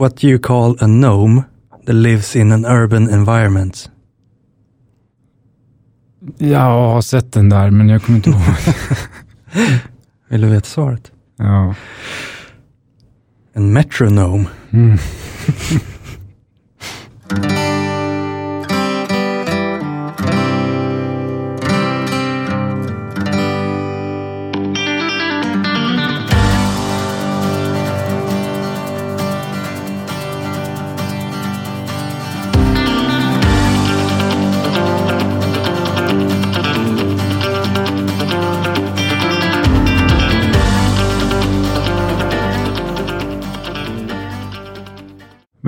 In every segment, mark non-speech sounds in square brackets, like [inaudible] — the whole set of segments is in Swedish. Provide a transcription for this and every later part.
What you call a gnome that lives in an urban environment. Jag har sett den där, men jag kommer inte ihåg. [laughs] Vill du veta svaret? ja. En metronome. Mm. [laughs]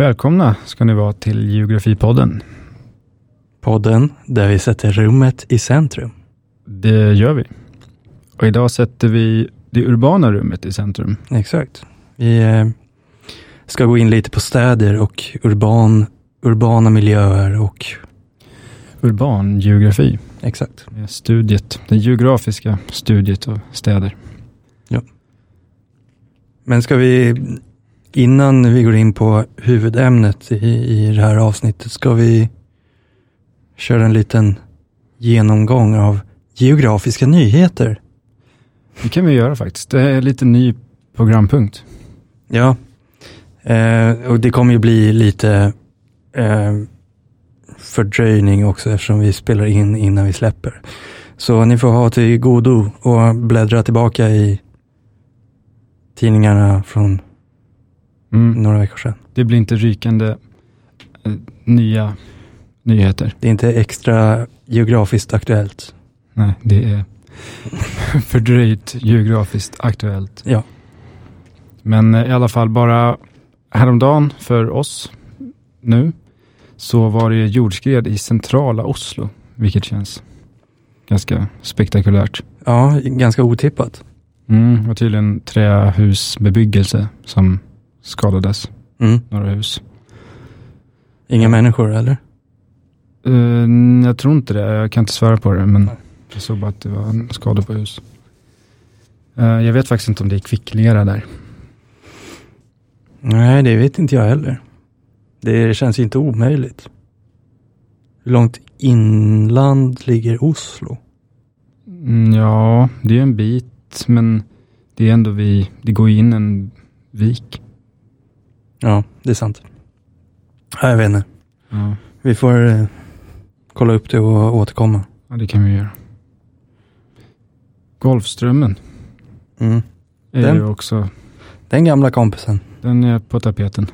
Välkomna ska ni vara till Geografipodden. Podden där vi sätter rummet i centrum. Det gör vi. Och idag sätter vi det urbana rummet i centrum. Exakt. Vi eh, ska gå in lite på städer och urban, urbana miljöer och Urban geografi. exakt. Studiet, det geografiska studiet av städer. Men ska vi, innan vi går in på huvudämnet i, i det här avsnittet, ska vi köra en liten genomgång av geografiska nyheter. Det kan vi göra faktiskt. Det är lite ny programpunkt. Ja, eh, och det kommer ju bli lite eh, fördröjning också eftersom vi spelar in innan vi släpper. Så ni får ha till godo och bläddra tillbaka i tidningarna från Mm. några veckor sedan. Det blir inte rykande eh, nya nyheter. Det är inte extra geografiskt aktuellt. Nej, det är [laughs] fördröjt geografiskt aktuellt. Ja. Men eh, i alla fall bara häromdagen för oss nu så var det jordskred i centrala Oslo, vilket känns ganska spektakulärt. Ja, ganska otippat. Mm, och tydligen trähusbebyggelse som skadades, Mm. några hus. Inga människor eller? Eh, jag tror inte det, jag kan inte svära på det, men jag såg bara att det var en skada på hus. Eh, jag vet faktiskt inte om det är kvicklera där. Nej, det vet inte jag heller. Det känns inte omöjligt. Hur långt inland ligger Oslo? Mm, ja, det är en bit, men det är ändå vi, det går in en vik. Ja, det är sant. Ja, jag vet inte. Ja, Vi får eh, kolla upp det och återkomma. ja det kan vi göra. Golfströmmen Mm. är Den? ju också, Den gamla kompisen. den är på tapeten.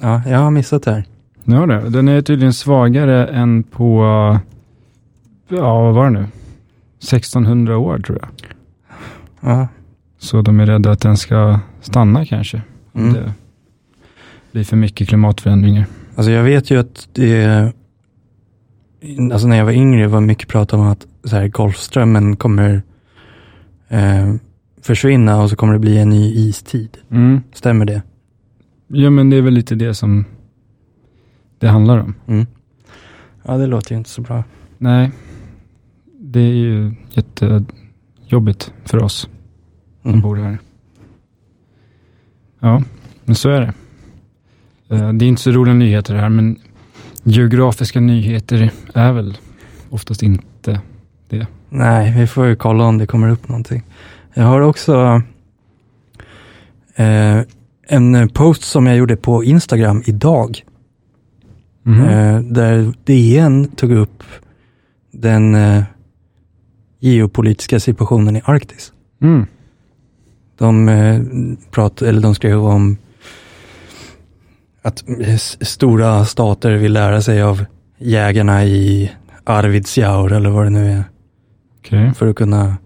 Ja, jag har missat det här. Ja, det. Den är tydligen svagare än på, ja vad var det nu? 1600 år tror jag. Ja. Så de är rädda att den ska stanna kanske. Mm. det blir för mycket klimatförändringar. Alltså jag vet ju att det, alltså när jag var yngre var mycket prat om att så här, Golfströmmen kommer eh, försvinna och så kommer det bli en ny istid. Mm. Stämmer det? Ja, men det är väl lite det som det handlar om. Mm. Ja, det låter ju inte så bra. Nej, det är ju jättejobbigt för oss som Mm. bor här. Ja, men så är det. Eh, Det är inte så roliga nyheter här, men geografiska nyheter är väl oftast inte Nej, vi får ju kolla om det kommer upp någonting. Jag har också eh, en post som jag gjorde på Instagram idag. Mhm. Eh, där DN tog upp den eh, geopolitiska situationen i Arktis. Mm. De, eh, prat, eller de skrev om att stora stater vill lära sig av jägarna i Arvidsjaur eller vad det nu är. Okej. För att kunna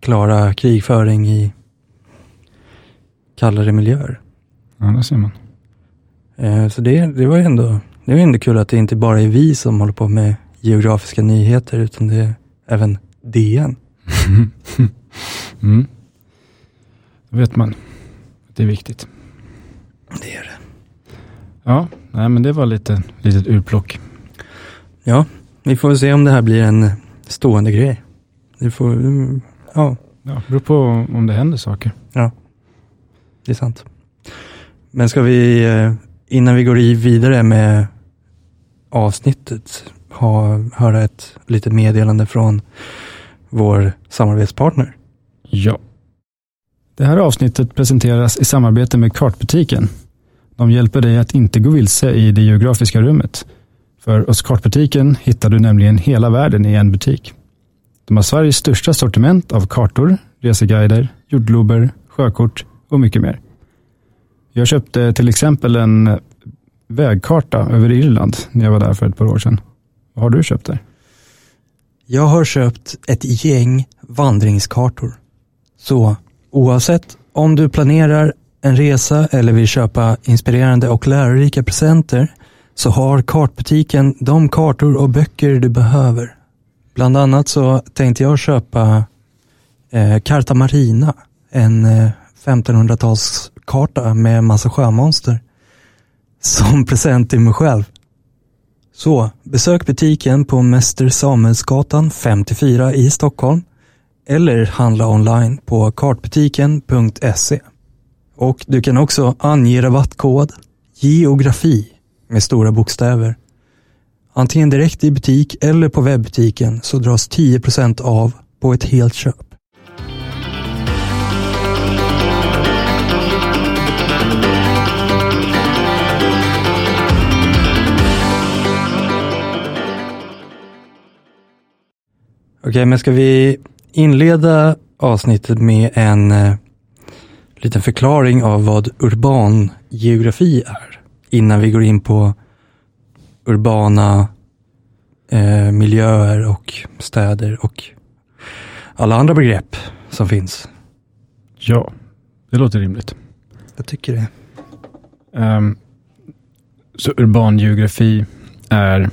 klara krigföring i kallare miljöer. Ja, det ser man. Eh, Så det, det var ju ändå, det var ändå kul att det inte bara är vi som håller på med geografiska nyheter, utan det är även DN. [laughs] mm. Då vet man att det är viktigt. Det är det. Ja, nej, men det var lite litet urplock. Ja, vi får se om det här blir en stående grej. Det får, ja, Ja, beror på om det händer saker. det är sant. Men ska vi, eh, innan vi går vidare med avsnittet, ha, höra ett litet meddelande från vår samarbetspartner? Ja. Det här avsnittet presenteras i samarbete med Kartbutiken. De hjälper dig att inte gå vilse i det geografiska rummet. För hos Kartbutiken hittar du nämligen hela världen i en butik. De har Sveriges största sortiment av kartor, reseguider, jordglober, sjökort och mycket mer. Jag köpte till exempel en vägkarta över Irland när jag var där för ett par år sedan. Vad har du köpt där? Jag har köpt ett gäng vandringskartor. Så oavsett om du planerar en resa eller vill köpa inspirerande och lärorika presenter så har kartbutiken de kartor och böcker du behöver. Bland annat så tänkte jag köpa eh, Carta Marina, en eh, 1500-talskarta med massa sjömonster som [laughs] present till mig själv. Så besök butiken på Mäster Samuelsgatan 54 i Stockholm eller handla online på kartbutiken.se. Och du kan också ange rabattkod geografi med stora bokstäver. Antingen direkt i butik eller på webbutiken så dras 10% av på ett helt köp. Okej, men ska vi inleda avsnittet med en eh, liten förklaring av vad urban geografi är innan vi går in på urbana eh, miljöer och städer och alla andra begrepp som finns. Ja, det låter rimligt. Jag tycker det. Um, så urban geografi är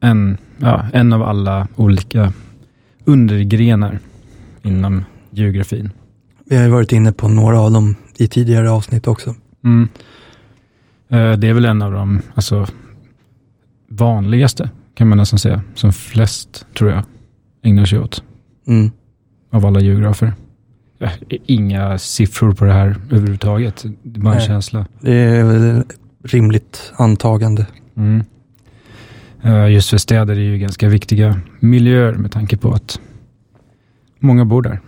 en, ja, en av alla olika undergrenar inom geografin. Vi har ju varit inne på några av dem i tidigare avsnitt också. Mm. Eh, Det är väl en av de alltså, vanligaste, kan man nästan säga, som flest, tror jag, ägnar sig åt Mm. av alla geografer. Ja, Inga siffror på det här överhuvudtaget. Det är bara en Nej. känsla. Det är väl rimligt antagande. Mm. Eh, Just för städer är ju ganska viktiga miljöer med tanke på att många bor där.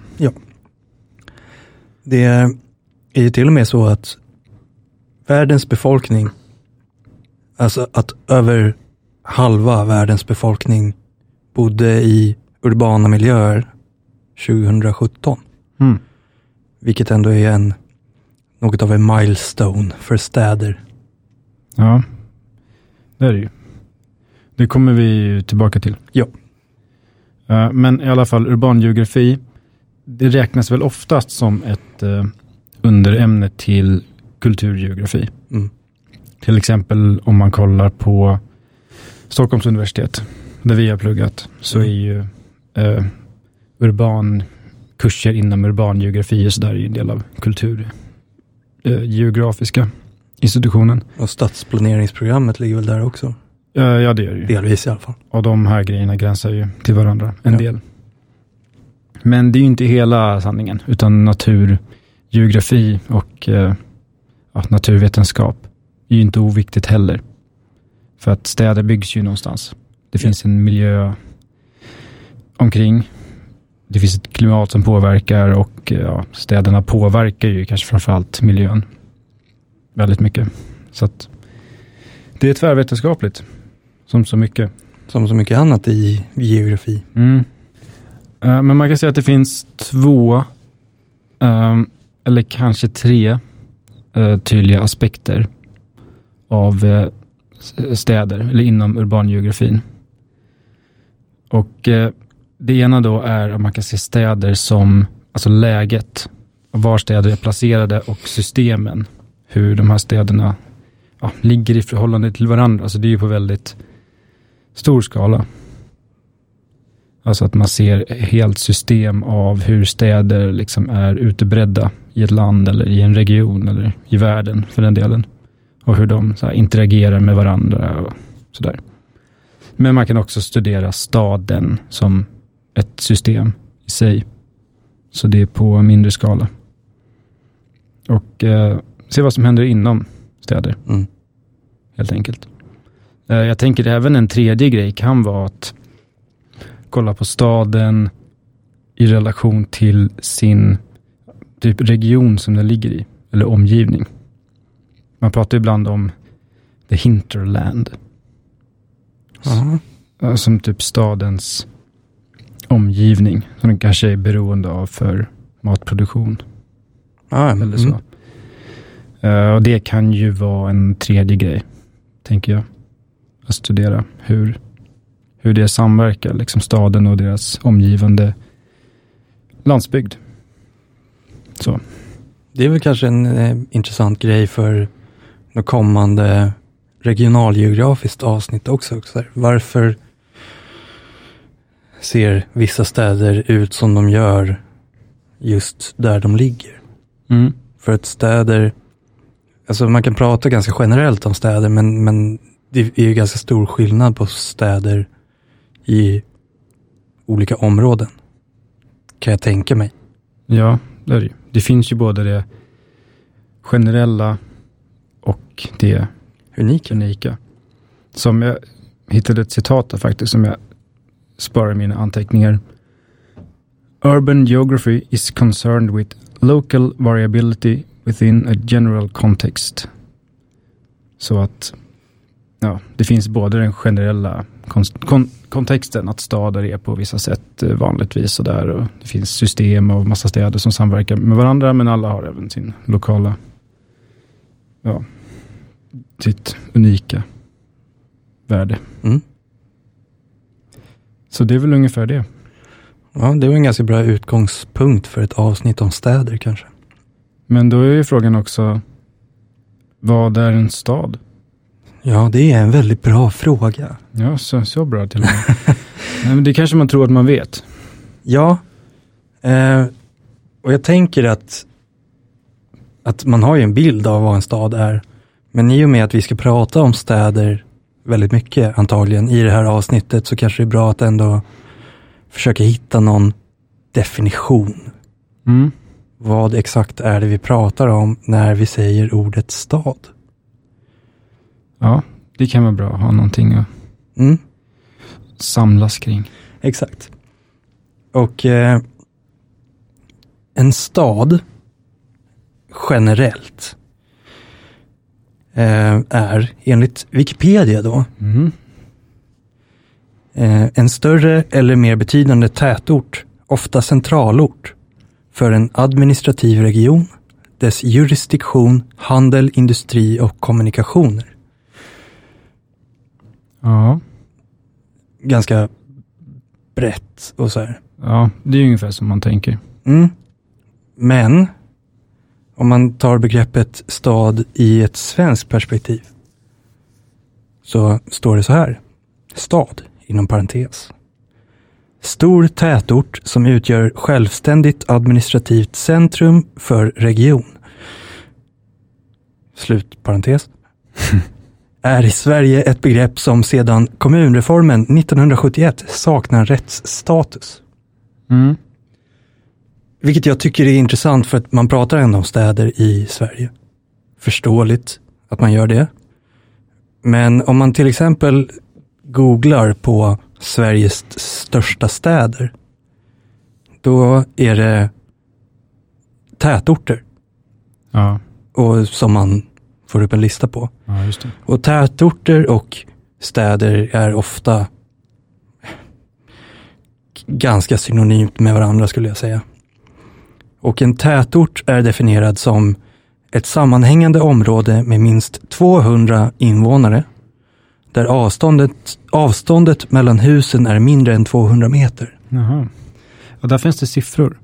Det är ju till och med så att världens befolkning, alltså att över halva världens befolkning bodde i urbana miljöer 2017. Mm. Vilket ändå är en, något av en milestone för städer. Ja, det är det ju. Det kommer vi tillbaka till. Ja. Eh, Men i alla fall urban geografi, det räknas väl oftast som ett eh, underämne till kulturgeografi. Mm. Till exempel om man kollar på Stockholms universitet, där vi har pluggat, så är ju eh, urban kurser inom urban geografi och så där är ju en del av kultur, eh, institutionen. Och stadsplaneringsprogrammet ligger väl där också. Eh, ja, det är det ju. Delvis i alla fall. Och de här grejerna gränsar ju till varandra en Ja. del. Men det är ju inte hela sanningen, utan naturgeografi och eh, ja, naturvetenskap är ju inte oviktigt heller. För att städer byggs ju någonstans. Det finns en miljö omkring. Det finns ett klimat som påverkar och eh, ja, städerna påverkar ju kanske framförallt miljön väldigt mycket. Så att det är tvärvetenskapligt, som så mycket. Som så mycket annat i geografi. Mm. Eh, men man kan säga att det finns två, ehm, eller kanske tre eh, tydliga aspekter av eh, städer, eller inom urbangeografin. Och det ena då är att man kan se städer som, alltså läget, var städer är placerade och systemen, hur de här städerna ja, ligger i förhållande till varandra. Alltså det är ju på väldigt stor skala. Alltså att man ser helt system av hur städer liksom är utbredda i ett land eller i en region eller i världen för den delen. Och hur de interagerar med varandra och sådär. Men man kan också studera staden som ett system i sig. Så det är på mindre skala. Och eh, se vad som händer inom städer. Mm. Helt enkelt. Eh, Jag tänker även en tredje grej kan vara att kolla på staden i relation till sin typ region som den ligger i, eller omgivning. Man pratar ibland om the hinterland, eh, som typ stadens omgivning, som den kanske är beroende av för matproduktion Ja, eller mm. så. Eh, och det kan ju vara en tredje grej, tänker jag. Att studera hur, hur det samverkar, liksom staden och deras omgivande landsbygd. Så. Det är väl kanske en eh, intressant grej för något kommande regionalgeografiskt avsnitt också. Så här, varför ser vissa städer ut som de gör just där de ligger? Mm. För att städer, alltså man kan prata ganska generellt om städer, men, men det är ju ganska stor skillnad på städer i olika områden. Kan jag tänka mig. Ja, det är det ju. Det finns ju både det generella och det Unika. unika. Som jag hittade ett citat där faktiskt som jag sparar i mina anteckningar. Urban geography is concerned with local variability within a general context. Så att ja, det finns både den generella kon kon kontexten, att stader är på vissa sätt eh, vanligtvis och där och det finns system och massa städer som samverkar med varandra men alla har även sin lokala, ja, sitt unika värde. Mm. Så det är väl ungefär det. Ja, det var en ganska bra utgångspunkt för ett avsnitt om städer kanske. Men då är ju frågan också, vad är en stad? Ja, det är en väldigt bra fråga. Ja, så, så bra till och med. [laughs] Nej, men det kanske man tror att man vet. Ja, eh, och jag tänker att, att man har ju en bild av vad en stad är. Men i och med att vi ska prata om städer väldigt mycket antagligen i det här avsnittet så kanske det är bra att ändå försöka hitta någon definition. Mm. Vad exakt är det vi pratar om när vi säger ordet stad? Ja, det kan vara bra att ha någonting att Mm. samlas kring. Exakt. Och eh, en stad generellt eh, är enligt Wikipedia då Mm. eh, en större eller mer betydande tätort, ofta centralort, för en administrativ region, dess jurisdiktion, handel, industri och kommunikationer. Ja. Ganska brett och så här. ja, det är ungefär som man tänker. Mm. Men om man tar begreppet stad i ett svenskt perspektiv så står det så här. Stad, inom parentes. Stor tätort som utgör självständigt administrativt centrum för region. Slut parentes. [laughs] är i Sverige ett begrepp som sedan kommunreformen 1971 saknar rättsstatus. Mm. Vilket jag tycker är intressant för att man pratar ändå om städer i Sverige. Förståeligt att man gör det. Men om man till exempel googlar på Sveriges största städer, då är det tätorter Ja. och som man får upp en lista på. ja. Och tätorter och städer är ofta ganska synonymt med varandra skulle jag säga. Och en tätort är definierad som ett sammanhängande område med minst 200 invånare där avståndet, avståndet mellan husen är mindre än 200 meter. Jaha. Och där finns det siffror,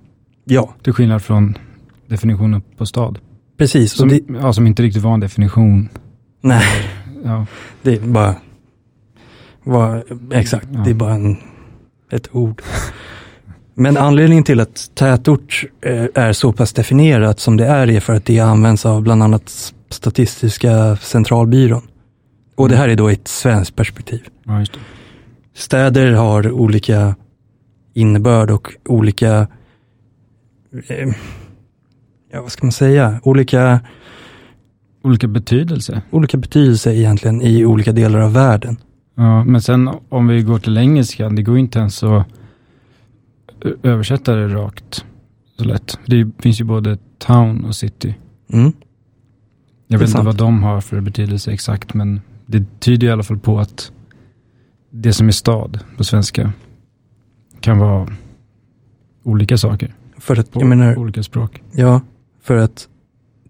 Ja, till skillnad från definitionen på stad. Precis. Som, det, ja, som inte riktigt var en definition. nej, Ja. det är bara, var, exakt, Ja. det är bara en, ett ord. Men anledningen till att tätort eh, är så pass definierat som det är, är för att det används av bland annat Statistiska centralbyrån. Och det här är då ett svenskt perspektiv. ja. Städer har olika innebörd och olika, eh, ja vad ska man säga, olika olika betydelse. Olika betydelse egentligen i olika delar av världen. Ja, men sen om vi går till engelska, det går inte ens att översätta det rakt så lätt. Det finns ju både town och city. Mm. Jag vet inte sant. vad de har för betydelse exakt, men det tyder i alla fall på att det som är stad på svenska kan vara olika saker För att, på jag menar, olika språk. ja, för att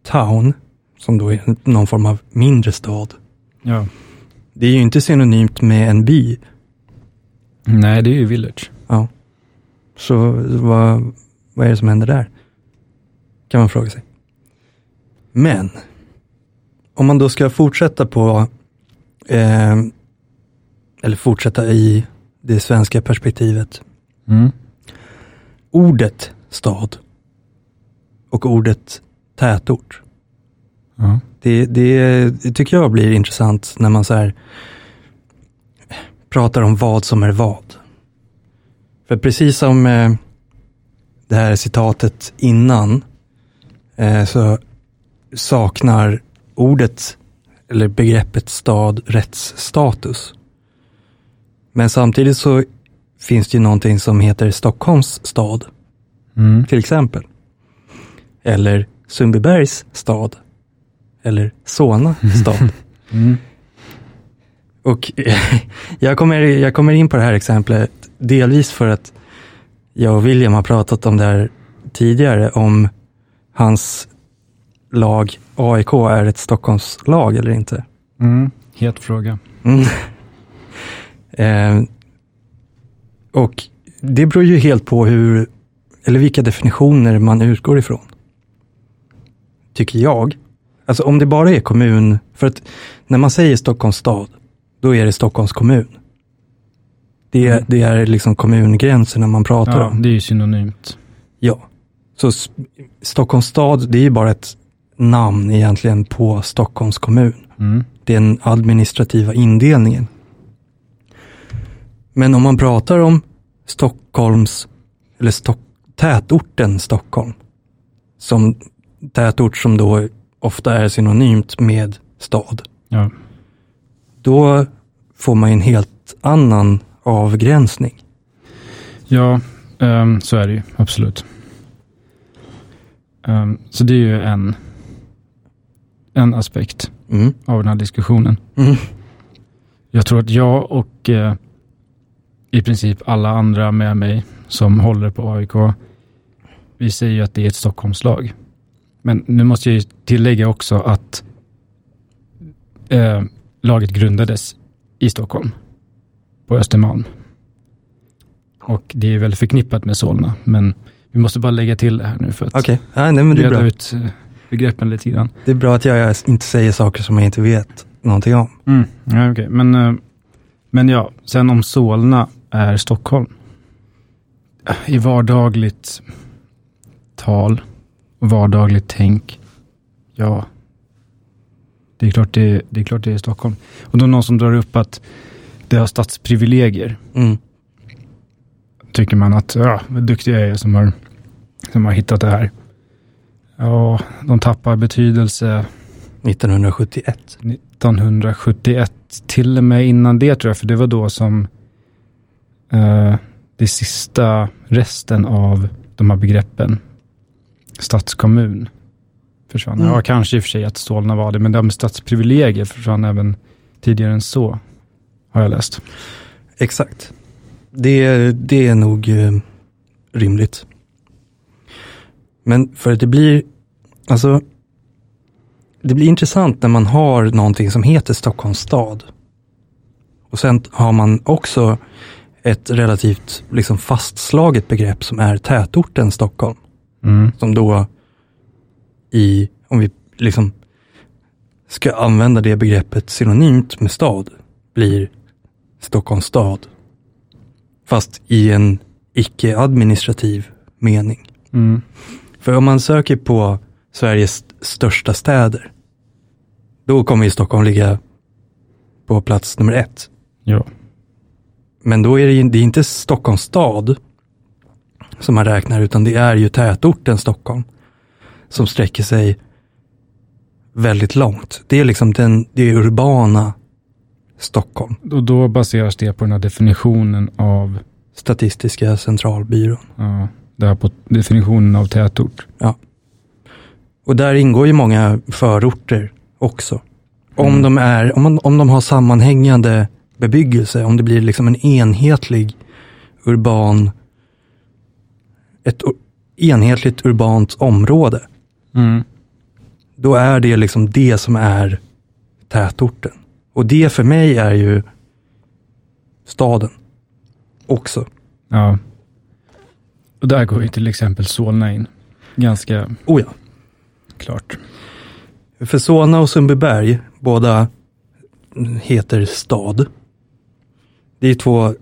town, som då är någon form av mindre stad, Ja. det är ju inte synonymt med en by. Nej, det är ju village. Så vad, vad är det som händer där? Kan man fråga sig. Men, om man då ska fortsätta på, eh, eller fortsätta i det svenska perspektivet. Mm. Ordet stad och ordet tätort. Ja. Det, det, det tycker jag blir intressant när man så här pratar om vad som är vad. För precis som eh, det här citatet innan eh, så saknar ordet eller begreppet stad rättsstatus. Men samtidigt så finns det ju någonting som heter Stockholms stad Mm. till exempel. Eller Sundbybergs stad. Eller Solna [laughs] stad. Mm. Och [laughs] jag kommer, jag kommer in på det här exemplet delvis för att jag och William har pratat om det här tidigare, om hans lag AIK är ett Stockholmslag eller inte. Mm. Het fråga. Mm. [laughs] eh, och det beror ju helt på hur, eller vilka definitioner man utgår ifrån. Tycker jag. Alltså om det bara är kommun, för att när man säger Stockholms stad, då är det Stockholms kommun. Det, är- Mm. det är liksom kommungränserna man pratar Ja, om. det är ju synonymt. Ja. Så Stockholms stad, det är ju bara ett namn egentligen på Stockholms kommun Mm. den administrativa indelningen. Men om man pratar om Stockholms, eller Stock, tätorten Stockholm, som tätort som då ofta är synonymt med stad, Ja. då får man en helt annan avgränsning. Ja, ehm, så är det ju. Absolut. Ehm, så det är ju en, en aspekt Mm. av den här diskussionen. Mm. Jag tror att jag och eh, i princip alla andra med mig som håller på AIK, vi säger ju att det är ett Stockholmslag. Men nu måste jag ju tillägga också att eh, laget grundades i Stockholm, på Östermalm. Och det är väl förknippat med Solna, men vi måste bara lägga till det här nu för att Okej, ja, nej, men det är reda bra. ut eh, begreppen lite grann. Det är bra att jag inte säger saker som jag inte vet någonting om. Mm. Ja, okej. Men, eh, men ja, sen om Solna är Stockholm. I vardagligt tal vardagligt tänk. Ja, det är, klart det, det är klart det är Stockholm. Och då någon som drar upp att det har stadsprivilegier. Mm. Tycker man att, ja, vad duktiga jag är som har, som har hittat det här. Ja, de tappar betydelse 1971. 1971, till och med innan det tror jag, för det var då som eh, det sista resten av de här begreppen, stadskommun, försvann. Mm. Ja, kanske i och för sig att Solna var det, men det med stadsprivilegier försvann även tidigare än så, har jag läst. Exakt. Det, det är nog eh, rimligt. Men för att det blir, alltså, det blir intressant när man har någonting som heter Stockholms stad. Och sen har man också ett relativt liksom, fastslaget begrepp som är tätorten Stockholm. Mm. Som då i, om vi liksom ska använda det begreppet synonymt med stad, blir Stockholms stad. Fast i en icke-administrativ mening. Mm. För om man söker på Sveriges största städer, då kommer ju Stockholm ligga på plats nummer ett. Ja. Men då är det, det är inte Stockholms stad som man räknar, utan det är ju tätorten Stockholm. Som sträcker sig väldigt långt. Det är liksom den, det urbana Stockholm. Och då baseras det på den här definitionen av, Statistiska centralbyrån. ja, det här på definitionen av tätort. Och där ingår ju många förorter också. Om, Mm. de, är, om, man, om de har sammanhängande bebyggelse, om det blir liksom en enhetlig urban, ett enhetligt urbant område, Mm. då är det liksom det som är tätorten. Och det för mig är ju staden också. Ja. Och där går ju till exempel Solna in. Ganska Oh ja. klart. För Solna och Sundbyberg, båda heter stad. Det är två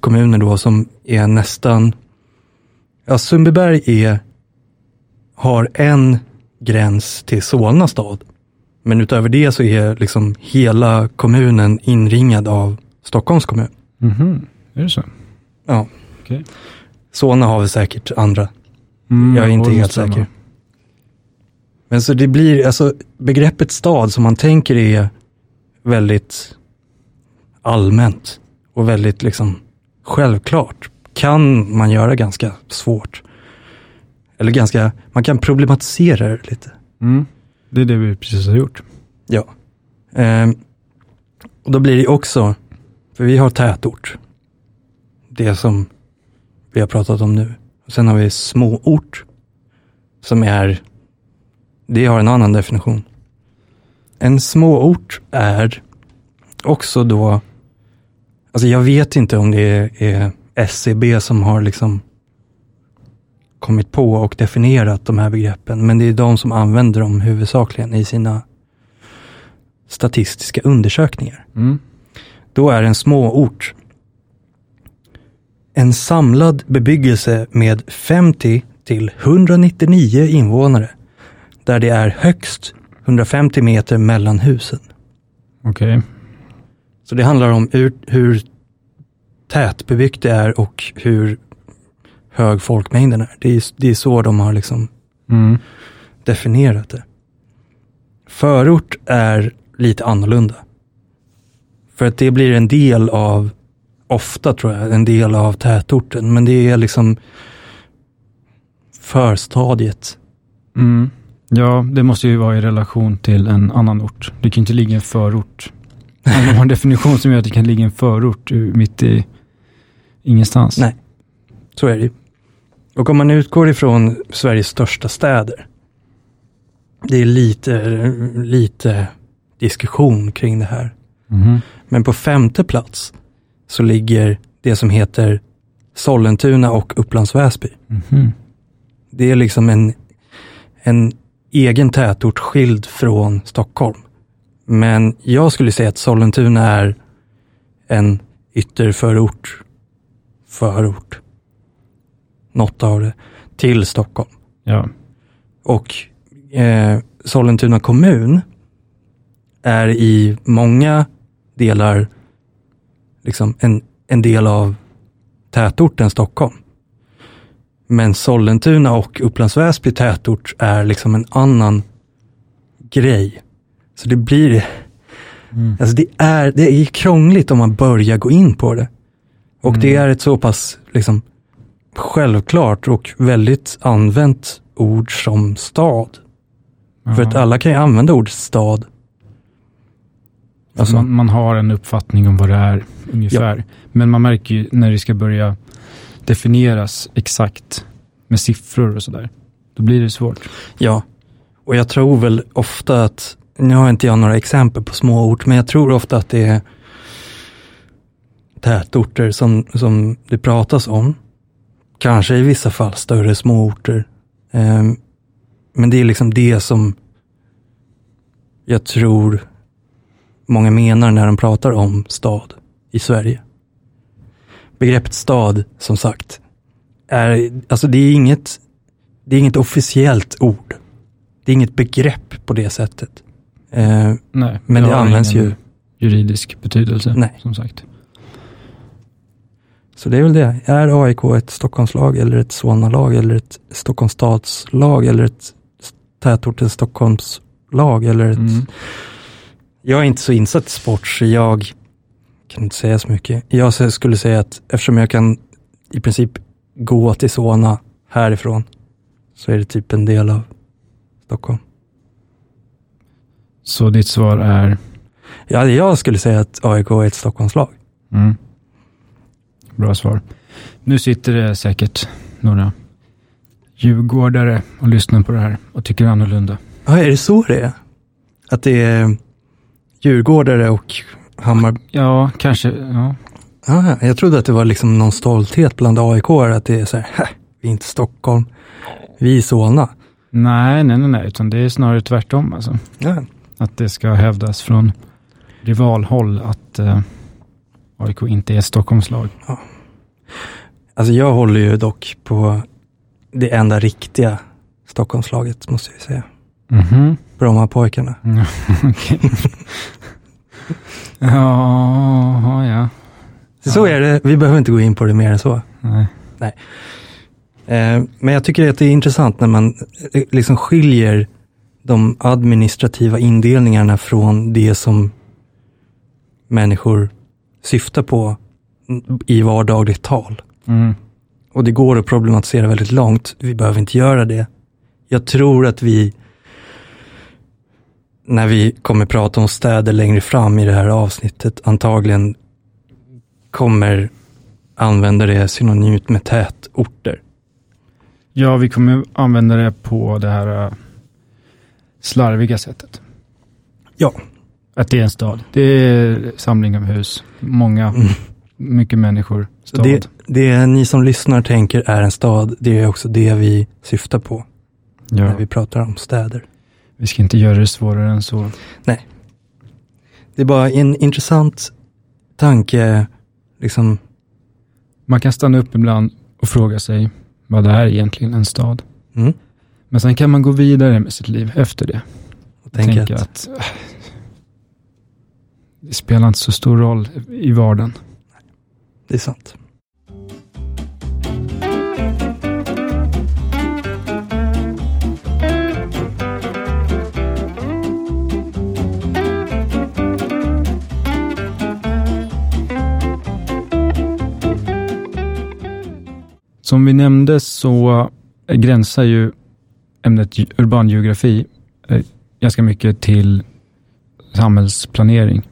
kommuner då som är nästan, ja Sundbyberg är, har en gräns till Solna stad. Men utöver det så är liksom hela kommunen inringad av Stockholms kommun. Mhm, Är det så? Ja. Okej. Solna har väl säkert andra Mm, Jag är inte helt säker. Men så det blir, alltså begreppet stad som man tänker är väldigt allmänt och väldigt liksom självklart kan man göra ganska svårt. Eller ganska, man kan problematisera det lite. Mm. Det är det vi precis har gjort. Ja. Ehm, och då blir det också, för vi har tätort. Det som vi har pratat om nu. Och sen har vi småort. Som är, det har en annan definition. En småort är också då, alltså jag vet inte om det är SCB som har liksom kommit på och definierat de här begreppen, men det är de som använder dem huvudsakligen i sina statistiska undersökningar. Mm. Då är en småort en samlad bebyggelse med 50 till 199 invånare, där det är högst 150 meter mellan husen. Okej. Så det handlar om hur tätbebyggt det är och hur hög folkmängden är. Det är, det är så de har liksom Mm. definierat det. Förort är lite annorlunda. För att det blir en del av, ofta tror jag, en del av tätorten. Men det är liksom förstadiet. Mm. Ja, det måste ju vara i relation till en annan ort. Det kan inte ligga i en förort. Om de har en [laughs] definition som gör att det kan ligga i en förort mitt i ingenstans. Nej. Så är det ju. Och om man utgår ifrån Sveriges största städer. Det är lite, lite diskussion kring det här. Mhm. Men på femte plats så ligger det som heter Sollentuna och Upplands Väsby. Mhm. Det är liksom en, en egen tätort skild från Stockholm. Men jag skulle säga att Sollentuna är en ytterförort, förort, något av det, till Stockholm. Ja. Och eh, Sollentuna kommun är i många delar liksom en, en del av tätorten Stockholm. Men Sollentuna och Upplands Väsby tätort är liksom en annan grej. Så det blir, Mm. alltså det är, det är krångligt om man börjar gå in på det. Och det Mm. är ett så pass liksom självklart och väldigt använt ord som stad. För att Ja. alla kan ju använda ordet stad. Alltså, man, man har en uppfattning om vad det är ungefär. Men man märker ju när det ska börja definieras exakt med siffror och sådär. Då blir det svårt. Ja, och jag tror väl ofta att, nu har inte jag några exempel på småort, men jag tror ofta att det är tätorter som, som det pratas om. Kanske i vissa fall större småorter. Ehm, men det är liksom det som jag tror många menar när de pratar om stad i Sverige. Begreppet stad, som sagt, är, alltså det är inget, det är inget officiellt ord. Det är inget begrepp på det sättet. Eh, Nej, men det har används ju, juridisk betydelse, Nej. som sagt. Så det är väl det. Är AIK ett Stockholmslag eller ett Solna-lag eller ett Stockholms stadslag eller ett tätorten Stockholms lag. Eller ett, Mm. Jag är inte så insatt i sport, så jag kan inte säga så mycket. Jag skulle säga att eftersom jag kan i princip gå till Solna härifrån, så är det typ en del av Stockholm. Så ditt svar är? Ja, jag skulle säga att AIK är ett Stockholmslag. Mm. Bra svar. Nu sitter det säkert några djurgårdare och lyssnar på det här och tycker annorlunda. Ja, är det så det är? Att det är djurgårdare och Hammar... Ja, kanske. Ja. Ja, jag trodde att det var liksom någon stolthet bland aik att det är så här, "Hä, vi är inte Stockholm, vi är Solna. Nej, nej, nej, nej, utan det är snarare tvärtom. Alltså. Ja. Att det ska hävdas från rivalhåll att eh, AIK inte är ett Stockholmslag. Alltså jag håller ju dock på det enda riktiga Stockholmslaget, måste jag säga. Mhm. Brommapojkarna. [laughs] [laughs] Ja, okej. ja, ja. Så är det, vi behöver inte gå in på det mer än så. Nej. Eh, men jag tycker att det är intressant när man eh, liksom skiljer de administrativa indelningarna från det som människor syftar på i vardagligt tal. Mm. Och det går att problematisera väldigt långt. Vi behöver inte göra det. Jag tror att vi, när vi kommer prata om städer längre fram i det här avsnittet, antagligen kommer använda det synonymt med tätorter. Ja, vi kommer använda det på det här uh, slarviga sättet. Ja. Att det är en stad. Det är samling av hus, många, Mm. mycket människor, stad. det, det ni som lyssnar tänker är en stad, det är också det vi syftar på ja. när vi pratar om städer. Vi ska inte göra det svårare än så. Det är bara en intressant tanke, liksom, Man kan stanna upp ibland och fråga sig vad det är egentligen en stad. mm, Men sen kan man gå vidare med sitt liv efter det. och tänka Tänka att, att det spelar inte så stor roll i vardagen. det är sant. Som vi nämnde så gränsar ju ämnet urban geografi eh, ganska mycket till samhällsplanering.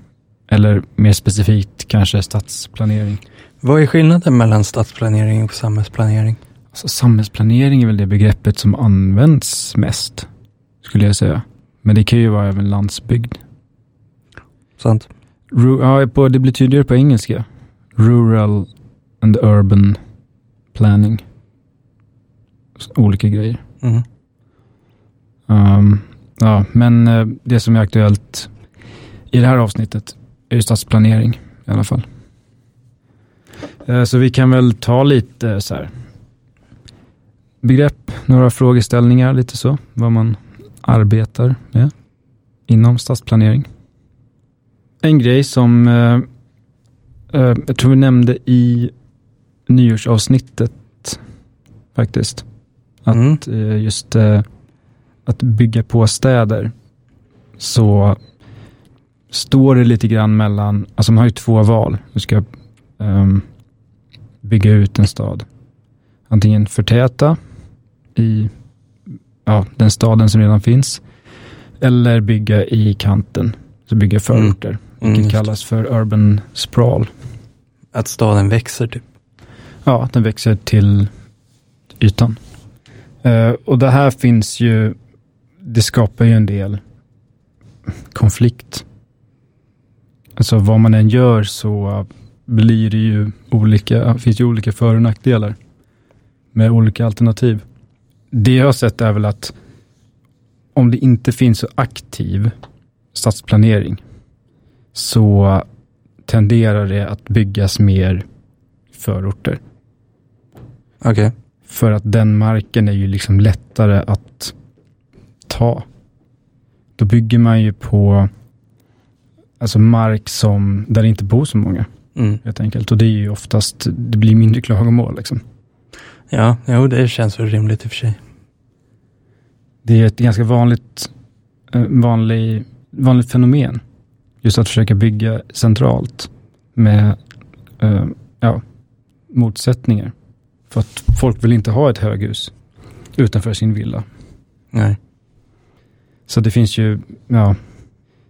Eller mer specifikt kanske stadsplanering. Vad är skillnaden mellan stadsplanering och samhällsplanering? Alltså, samhällsplanering är väl det begreppet som används mest, skulle jag säga. Men det kan ju vara även landsbygd. Sant? Ru- ja, på, det blir tydligare på engelska. Rural and urban planning. Olika grejer. Mm. Um, ja, men eh, det som är aktuellt i det här avsnittet är ju stadsplanering i alla fall. Eh, så vi kan väl ta lite så här begrepp, några frågeställningar, lite så, vad man arbetar med inom stadsplanering. En grej som eh, eh, jag tror vi nämnde i nyårsavsnittet faktiskt. Att Mm. eh, just eh, att bygga på städer så står det lite grann mellan, alltså man har ju två val. Du ska ehm, bygga ut en stad. Antingen förtäta i ja, den staden som redan finns eller bygga i kanten, så bygga förorter, Mm, vilket just det. kallas för urban sprawl. Att staden växer typ. Ja, att den växer till ytan. Eh, och det här finns ju, det skapar ju en del konflikt. Alltså vad man än gör så blir det ju olika, finns ju olika för och nackdelar med olika alternativ. Det jag har sett är väl att om det inte finns så aktiv stadsplanering så tenderar det att byggas mer förorter. Okej. För att den marken är ju liksom lättare att ta. Då bygger man ju på alltså mark som, där det inte bor så många Mm. helt enkelt. Och det är ju oftast, det blir mindre klagomål liksom. Ja, jo, det känns väl rimligt i och för sig. Det är ett ganska vanligt eh, vanlig, vanligt fenomen. Just att försöka bygga centralt med uh, ja, motsättningar. För att folk vill inte ha ett höghus utanför sin villa. Nej. Så det finns ju, ja,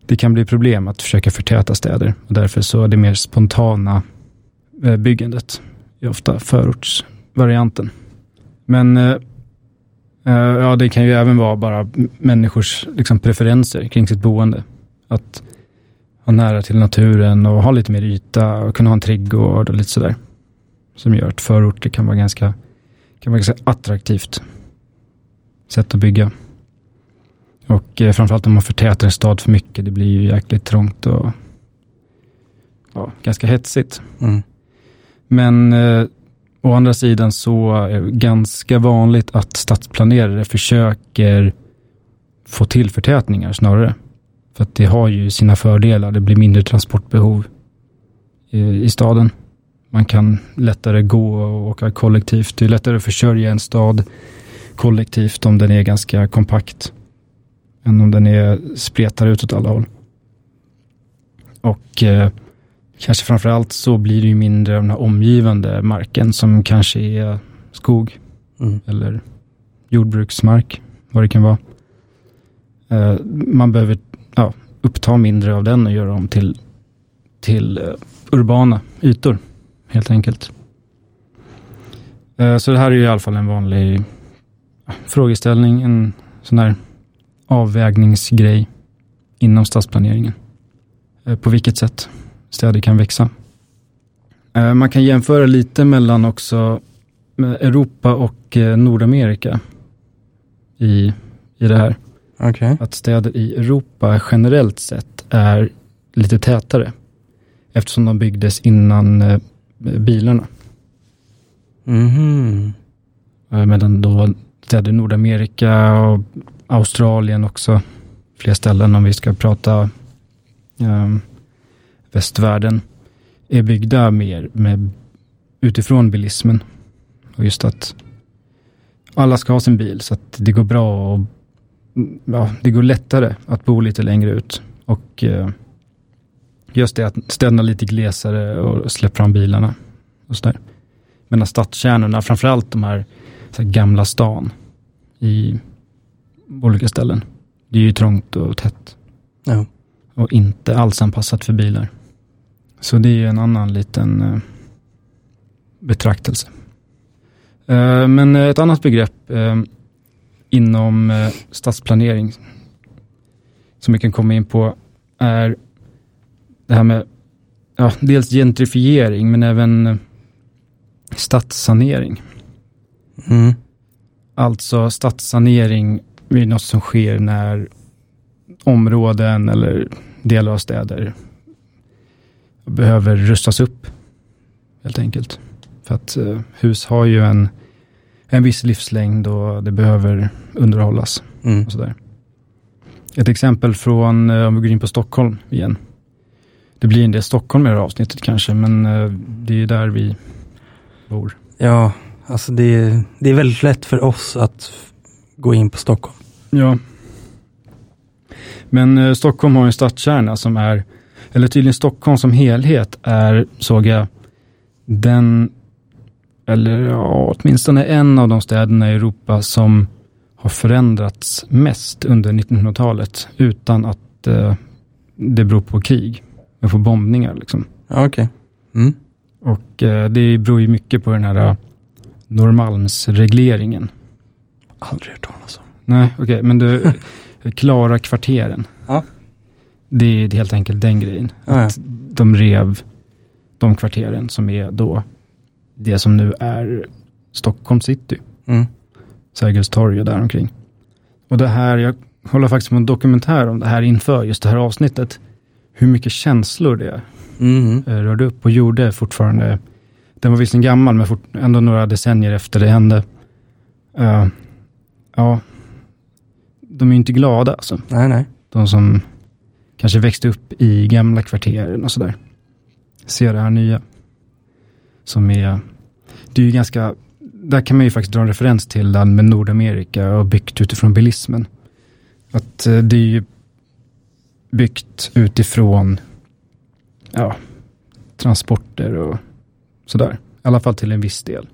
det kan bli problem att försöka förtäta städer. Och därför så är det mer spontana eh, byggandet är ofta förortsvarianten. Men eh, eh, ja, det kan ju även vara bara människors liksom, preferenser kring sitt boende. Att ha nära till naturen och ha lite mer yta och kunna ha en trädgård och lite sådär. Som gör att förorter kan vara ganska, kan vara ganska attraktivt sätt att bygga. Och eh, framförallt om man förtätar en stad för mycket. Det blir ju jäkligt trångt och ja, ganska hetsigt. Mm. Men eh, å andra sidan så är det ganska vanligt att stadsplanerare försöker få till förtätningar snarare. För att det har ju sina fördelar. Det blir mindre transportbehov i, i staden. Man kan lättare gå och åka kollektivt. Det är lättare att försörja en stad kollektivt om den är ganska kompakt. Än om den är spretar ut åt alla håll. Och eh, kanske framför allt så blir det ju mindre av den här omgivande marken som kanske är skog Mm. eller jordbruksmark, vad det kan vara. Eh, man behöver ja, uppta mindre av den och göra om till, till eh, urbana ytor, helt enkelt. Eh, så det här är ju i alla fall en vanlig frågeställning, en sån här avvägningsgrej inom stadsplaneringen. Eh, på vilket sätt städer kan växa. Eh, man kan jämföra lite mellan också med Europa och eh, Nordamerika i, i det här. Okej. Att städer i Europa generellt sett är lite tätare eftersom de byggdes innan eh, bilarna. Mhm. Eh, Medan då städer i Nordamerika och Australien också, fler ställen om vi ska prata um, västvärlden, är byggda mer med, utifrån bilismen. Och just att alla ska ha sin bil så att det går bra och ja, det går lättare att bo lite längre ut. Och eh, just det att städerna lite glesare och släppa fram bilarna. Och sådär. Medan stadskärnorna, framförallt de här, så här gamla stan i olika ställen. Det är ju trångt och tätt Ja. och inte alls anpassat för bilar. Så det är ju en annan liten eh, betraktelse. Eh, men ett annat begrepp eh, inom eh, stadsplanering som vi kan komma in på är det här med ja, dels gentrifiering men även stadssanering. Mm. Alltså stadssanering är något som sker när områden eller delar av städer behöver rustas upp. Helt enkelt. För att eh, hus har ju en, en viss livslängd och det behöver underhållas. Mm. Och sådär. Ett exempel från, eh, om vi går in på Stockholm igen. Det blir en del Stockholm i det här avsnittet kanske, men eh, det är ju där vi bor. Ja, alltså det är, det är väldigt lätt för oss att gå in på Stockholm. Ja. Men eh, Stockholm har en stadskärna som är, eller tydligen Stockholm som helhet är, såg jag, den, eller ja, åtminstone en av de städerna i Europa som har förändrats mest under 1900-talet utan att eh, det beror på krig, men på bombningar liksom. Ja, okej. Mm. Och eh, det beror ju mycket på den här eh, Norrmalmsregleringen. Aldrig hört talas om. Nej, okej, men du, [laughs] klara kvarteren. Ja. Det är helt enkelt den grejen. Ja, ja. Att de rev de kvarteren som är då det som nu är Stockholm city. Mm. Sergels torg och däromkring. Och det här, jag håller faktiskt på en dokumentär om det här inför just det här avsnittet. Hur mycket känslor det Mm. eh, rörde upp och gjorde fortfarande. Den var visserligen gammal, men fort, ändå några decennier efter det hände. Eh, ja, de är ju inte glada alltså. Nej, nej. De som kanske växte upp i gamla kvarteren och sådär. Ser det här nya. Som är, det är ju ganska, där kan man ju faktiskt dra en referens till den med Nordamerika och byggt utifrån bilismen. Att eh, det är ju byggt utifrån ja, transporter och sådär. I alla fall till en viss del.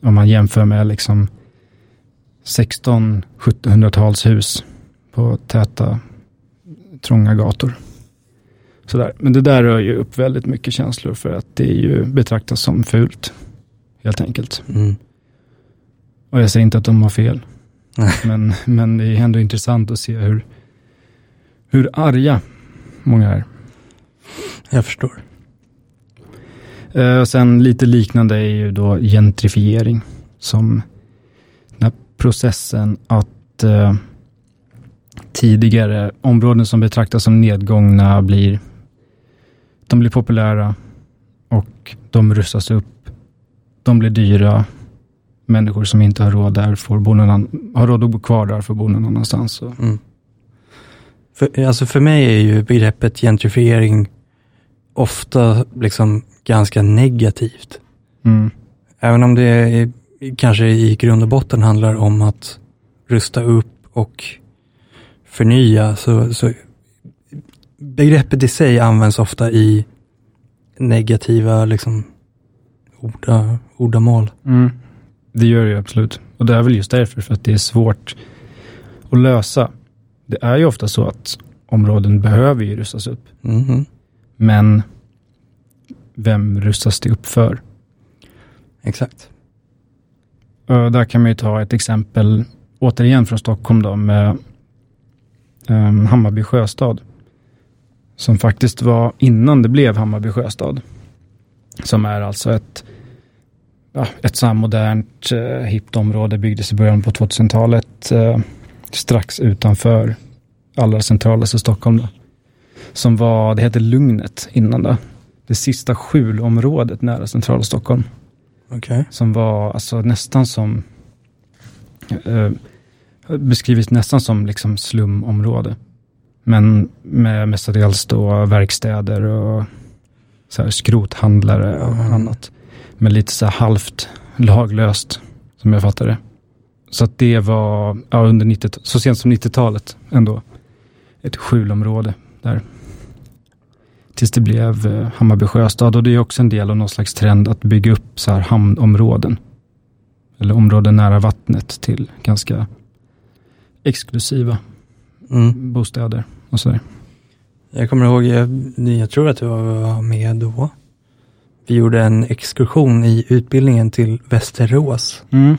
Om man jämför med liksom 16-1700-talshus på täta, trånga gator. Sådär. Men det där rör ju upp väldigt mycket känslor för att det är ju betraktas som fult. Helt enkelt. Mm. Och jag säger inte att de har fel. Men, men det är ändå intressant att se hur, hur arga många är. Jag förstår. Eh, och sen lite liknande är ju då gentrifiering. Som processen att eh, tidigare områden som betraktas som nedgångna blir, de blir populära och de rustas upp. De blir dyra. Människor som inte har råd där får bo någon har råd att bo kvar där får bo någon annanstans. Mm. För, alltså för mig är ju begreppet gentrifiering ofta liksom ganska negativt. mm, Även om det är, kanske i grund och botten handlar om att rusta upp och förnya, så, så begreppet i sig används ofta i negativa liksom, orda, ordamål. Mm. Det gör det ju absolut. Och det är väl just därför, för att det är svårt att lösa. Det är ju ofta så att områden behöver ju rustas upp. Mhm. Men vem rustas det upp för? Exakt. Och där kan man ju ta ett exempel, återigen från Stockholm då, med um, Hammarby sjöstad. Som faktiskt var innan det blev Hammarby sjöstad. Som är alltså ett, ja, ett så här modernt, uh, hippt område, byggdes i början på 2000-talet. eh, strax utanför allra centralaste Stockholm. Då. Som var, det hette Lugnet innan då. Det sista skjulområdet nära centrala Stockholm Okej. som var alltså nästan som eh, beskrivits nästan som liksom slumområde. Men med mestadels då verkstäder och så här skrothandlare och Mm. annat. Men lite så här halvt laglöst, som jag fattar det. Så att det var ja, under 90, så sent som 90-talet ändå. Ett skjulområde där. Tills det blev eh, Hammarby sjöstad och det är också en del av någon slags trend att bygga upp så här hamnområden. Eller områden nära vattnet till ganska exklusiva Mm. bostäder och sådär. Jag kommer ihåg, jag, jag tror att du var med då. Vi gjorde en exkursion i utbildningen till Västerås. Mm.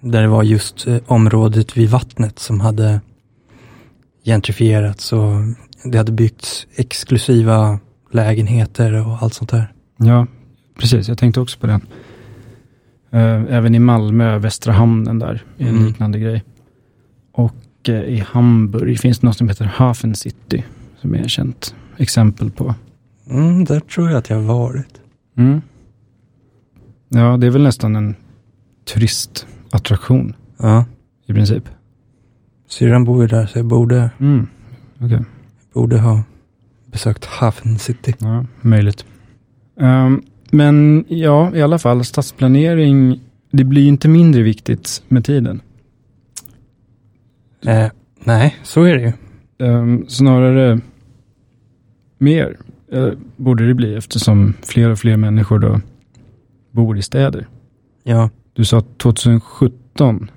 Där det var just eh, området vid vattnet som hade gentrifierats och det hade byggts exklusiva lägenheter och allt sånt där. Ja, precis. Jag tänkte också på den. Eh, Även i Malmö, Västra hamnen där, är en Mm. liknande grej. Och eh, i Hamburg finns det något som heter Hafen City, som är ett känt exempel på. Mm, där tror jag att jag har varit. Mm. Ja, det är väl nästan en turistattraktion Ja, i princip. syrran bor ju där så jag borde, Mm. Okej. Borde ha besökt Hafen City. Ja, möjligt. Ehm, men ja, i alla fall, stadsplanering, det blir inte mindre viktigt med tiden. Eh, nej, så är det ju. Ehm, snarare mer eh, borde det bli eftersom fler och fler människor då bor i städer. Ja, Du sa 2017.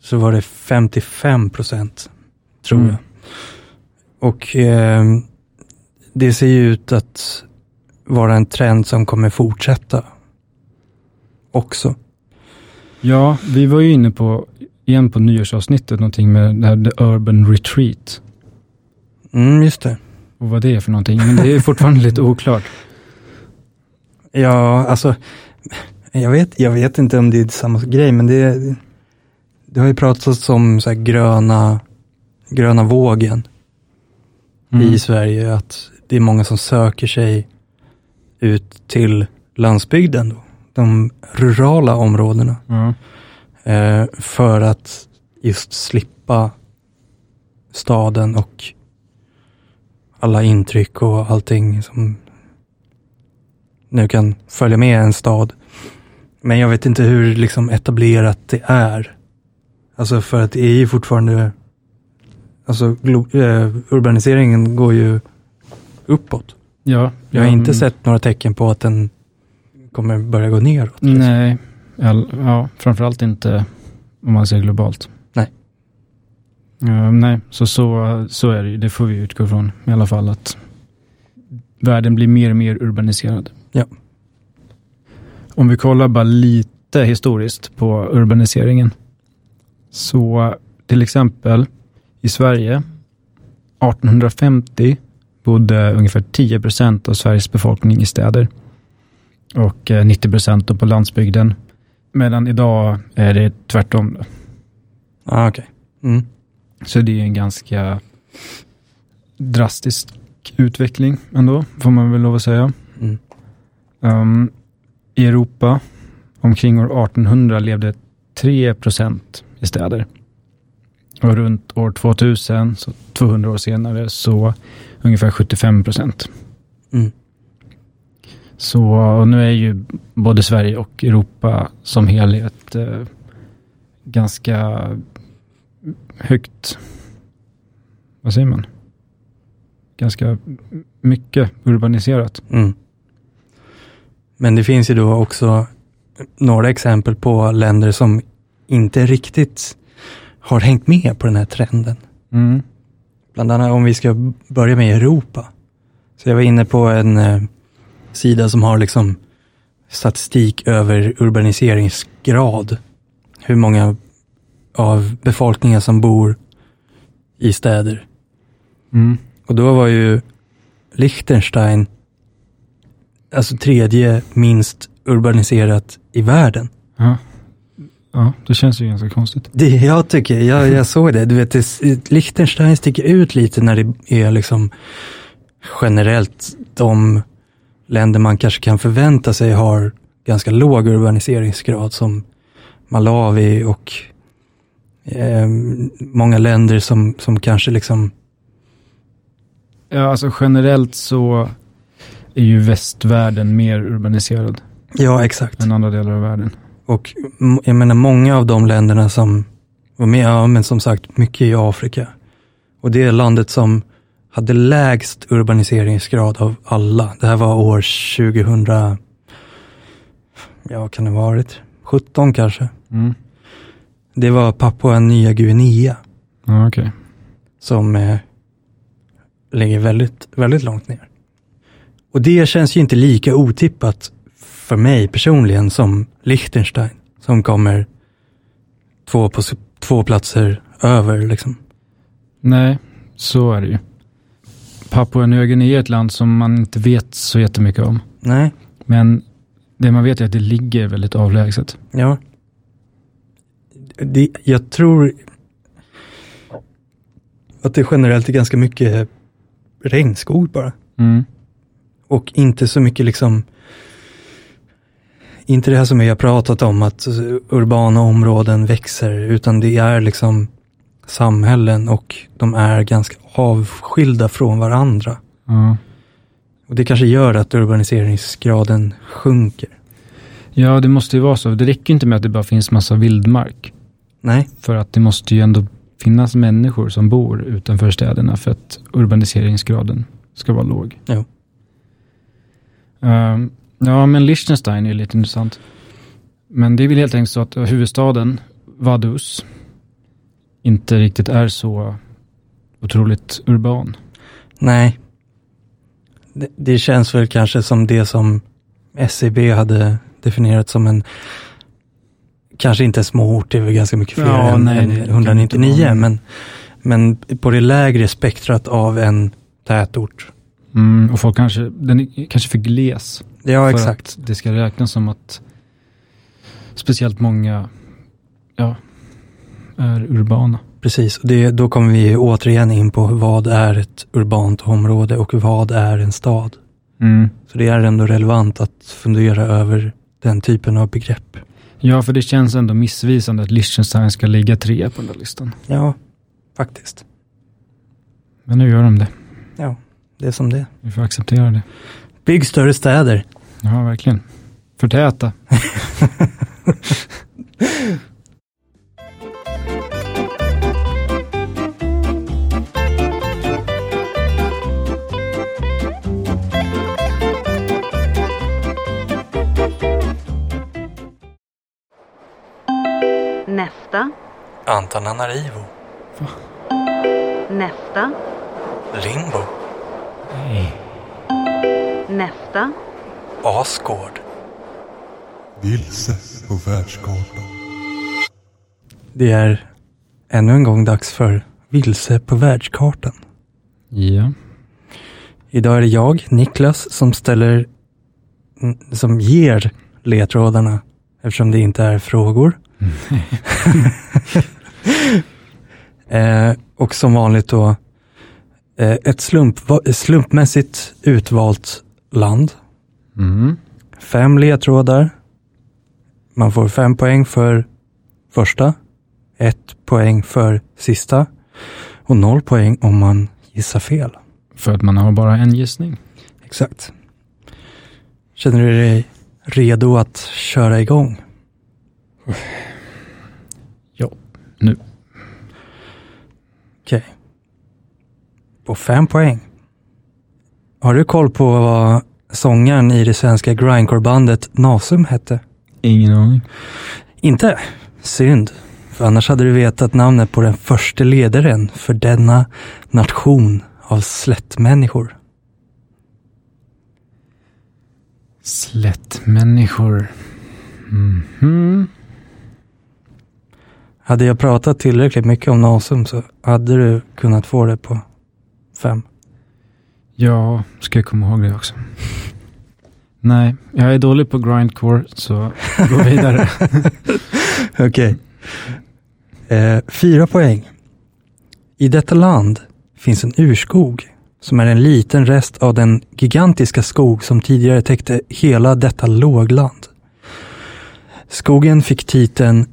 så var det 55 procent, tror Mm. jag. Och eh, det ser ju ut att vara en trend som kommer fortsätta också. Ja, vi var ju inne på, igen på nyårsavsnittet, någonting med det här The Urban Retreat. Mm, just det. Och vad det är för någonting, men det är fortfarande lite oklart. Ja, alltså, jag vet, jag vet inte om det är samma grej, men det, det har ju pratats om så gröna, gröna vågen Mm. i Sverige, att det är många som söker sig ut till landsbygden, då, de rurala områdena, Ja. eh, för att just slippa staden och alla intryck och allting som nu kan följa med en stad. Men jag vet inte hur liksom etablerat det är. Alltså för att det är ju fortfarande alltså eh, urbaniseringen går ju uppåt. Ja, Jag har ja, inte mm, sett några tecken på att den kommer börja gå neråt. Nej, all, ja, framförallt inte om man ser globalt. Nej. Ja, nej, så, så, så är det ju. Det får vi utgå från i alla fall. att Världen blir mer och mer urbaniserad. Ja. Om vi kollar bara lite historiskt på urbaniseringen. Så till exempel i Sverige 1850 bodde ungefär 10 procent av Sveriges befolkning i städer och eh, 90 procent då på landsbygden. Medan idag är det tvärtom. Ah, okej. Mm. Så det är en ganska drastisk utveckling ändå, får man väl lov att säga. Mm. Um, I Europa, omkring år 1800 levde 3 procent i städer. Och runt år 2000, så 200 år senare, så ungefär 75 procent. Mm. Så nu är ju både Sverige och Europa som helhet eh, ganska högt, vad säger man? Ganska mycket urbaniserat. Mm. Men det finns ju då också några exempel på länder som inte riktigt har hängt med på den här trenden. Mm. Bland annat om vi ska börja med Europa. Så jag var inne på en eh, sida som har liksom statistik över urbaniseringsgrad. Hur många av befolkningen som bor i städer. Mm. Och då var ju Liechtenstein alltså tredje minst urbaniserat i världen. Ja. Ja, det känns ju ganska konstigt. Det jag tycker, jag, jag såg det, du vet, det, Liechtenstein sticker ut lite när det är liksom generellt de länder man kanske kan förvänta sig har ganska låg urbaniseringsgrad som Malawi och eh, många länder som, som kanske liksom, Ja, alltså generellt så är ju västvärlden mer urbaniserad ja exakt. än andra delar av världen. Och jag menar många av de länderna som var med, ja men som sagt mycket i Afrika. Och det är landet som hade lägst urbaniseringsgrad av alla. Det här var år 2000, ja vad kan det varit? 17 kanske. Mm. Det var Papua Nya Guinea Ja, okej. som eh, ligger väldigt, väldigt långt ner. Och det känns ju inte lika otippat för mig personligen som Liechtenstein, som kommer två, på, två platser över. Liksom. Nej, så är det ju. Papua Nya Guinea är ett land som man inte vet så jättemycket om. Nej, Men det man vet är att det ligger väldigt avlägset. ja. Det, jag tror att det generellt är ganska mycket regnskog bara. Mm. Och inte så mycket liksom, inte det här som vi har pratat om, att urbana områden växer, utan det är liksom samhällen och de är ganska avskilda från varandra. Ja. Och det kanske gör att urbaniseringsgraden sjunker. ja, det måste ju vara så. Det räcker inte med att det bara finns massa vildmark. Nej, För att det måste ju ändå finnas människor som bor utanför städerna för att urbaniseringsgraden ska vara låg. Jo. Ehm, ja, men Liechtenstein är lite intressant. Men det är väl helt enkelt så att huvudstaden, Vaduz, inte riktigt är så otroligt urban. nej. Det, det känns väl kanske som det som SCB hade definierat som en, kanske inte småort, det är väl ganska mycket fler Ja, än, nej, än det kan 199, inte vara. men, men på det lägre spektrat av en tätort. Mm, och folk kanske, den är kanske för gles. Ja, för exakt. att det ska räknas som att speciellt många ja, är urbana. Precis, och det, då kommer vi återigen in på vad är ett urbant område och vad är en stad. Mm. Så det är ändå relevant att fundera över den typen av begrepp. Ja, för det känns ändå missvisande att Liechtenstein ska ligga trea på den där listan. Ja, faktiskt. Men nu gör de det. Ja, det är som det Vi får acceptera det. Bygg större städer. Ja, verkligen. Förtäta. Nästa. Antananarivo. Va? Nästa. Limbo. Nej. Nästa. Asgård. Vilse på världskartan. Det är ännu en gång dags för Vilse på världskartan. Ja. Idag är det jag, Niklas, som ställer, mm, som ger ledtrådarna eftersom det inte är frågor. [laughs] [laughs] eh, och som vanligt då ett slump, slumpmässigt utvalt land. Mm. Fem ledtrådar. Man får fem poäng för första, ett poäng för sista och noll poäng om man gissar fel. För att man har bara en gissning. Exakt. Känner du dig redo att köra igång? Ja, nu. Okej. På fem poäng. Har du koll på vad sångaren i det svenska grindcore-bandet Nasum hette? Ingen aning. Inte? Synd. För annars hade du vetat namnet på den första ledaren för denna nation av slättmänniskor. Slättmänniskor. Mhm. Hade jag pratat tillräckligt mycket om Nasum så hade du kunnat få det på fem. Ja, ska jag komma ihåg det också. Nej, jag är dålig på grindcore, så gå vidare. [laughs] Okej. Eh, fyra poäng. I detta land finns en urskog som är en liten rest av den gigantiska skog som tidigare täckte hela detta lågland. Skogen fick titeln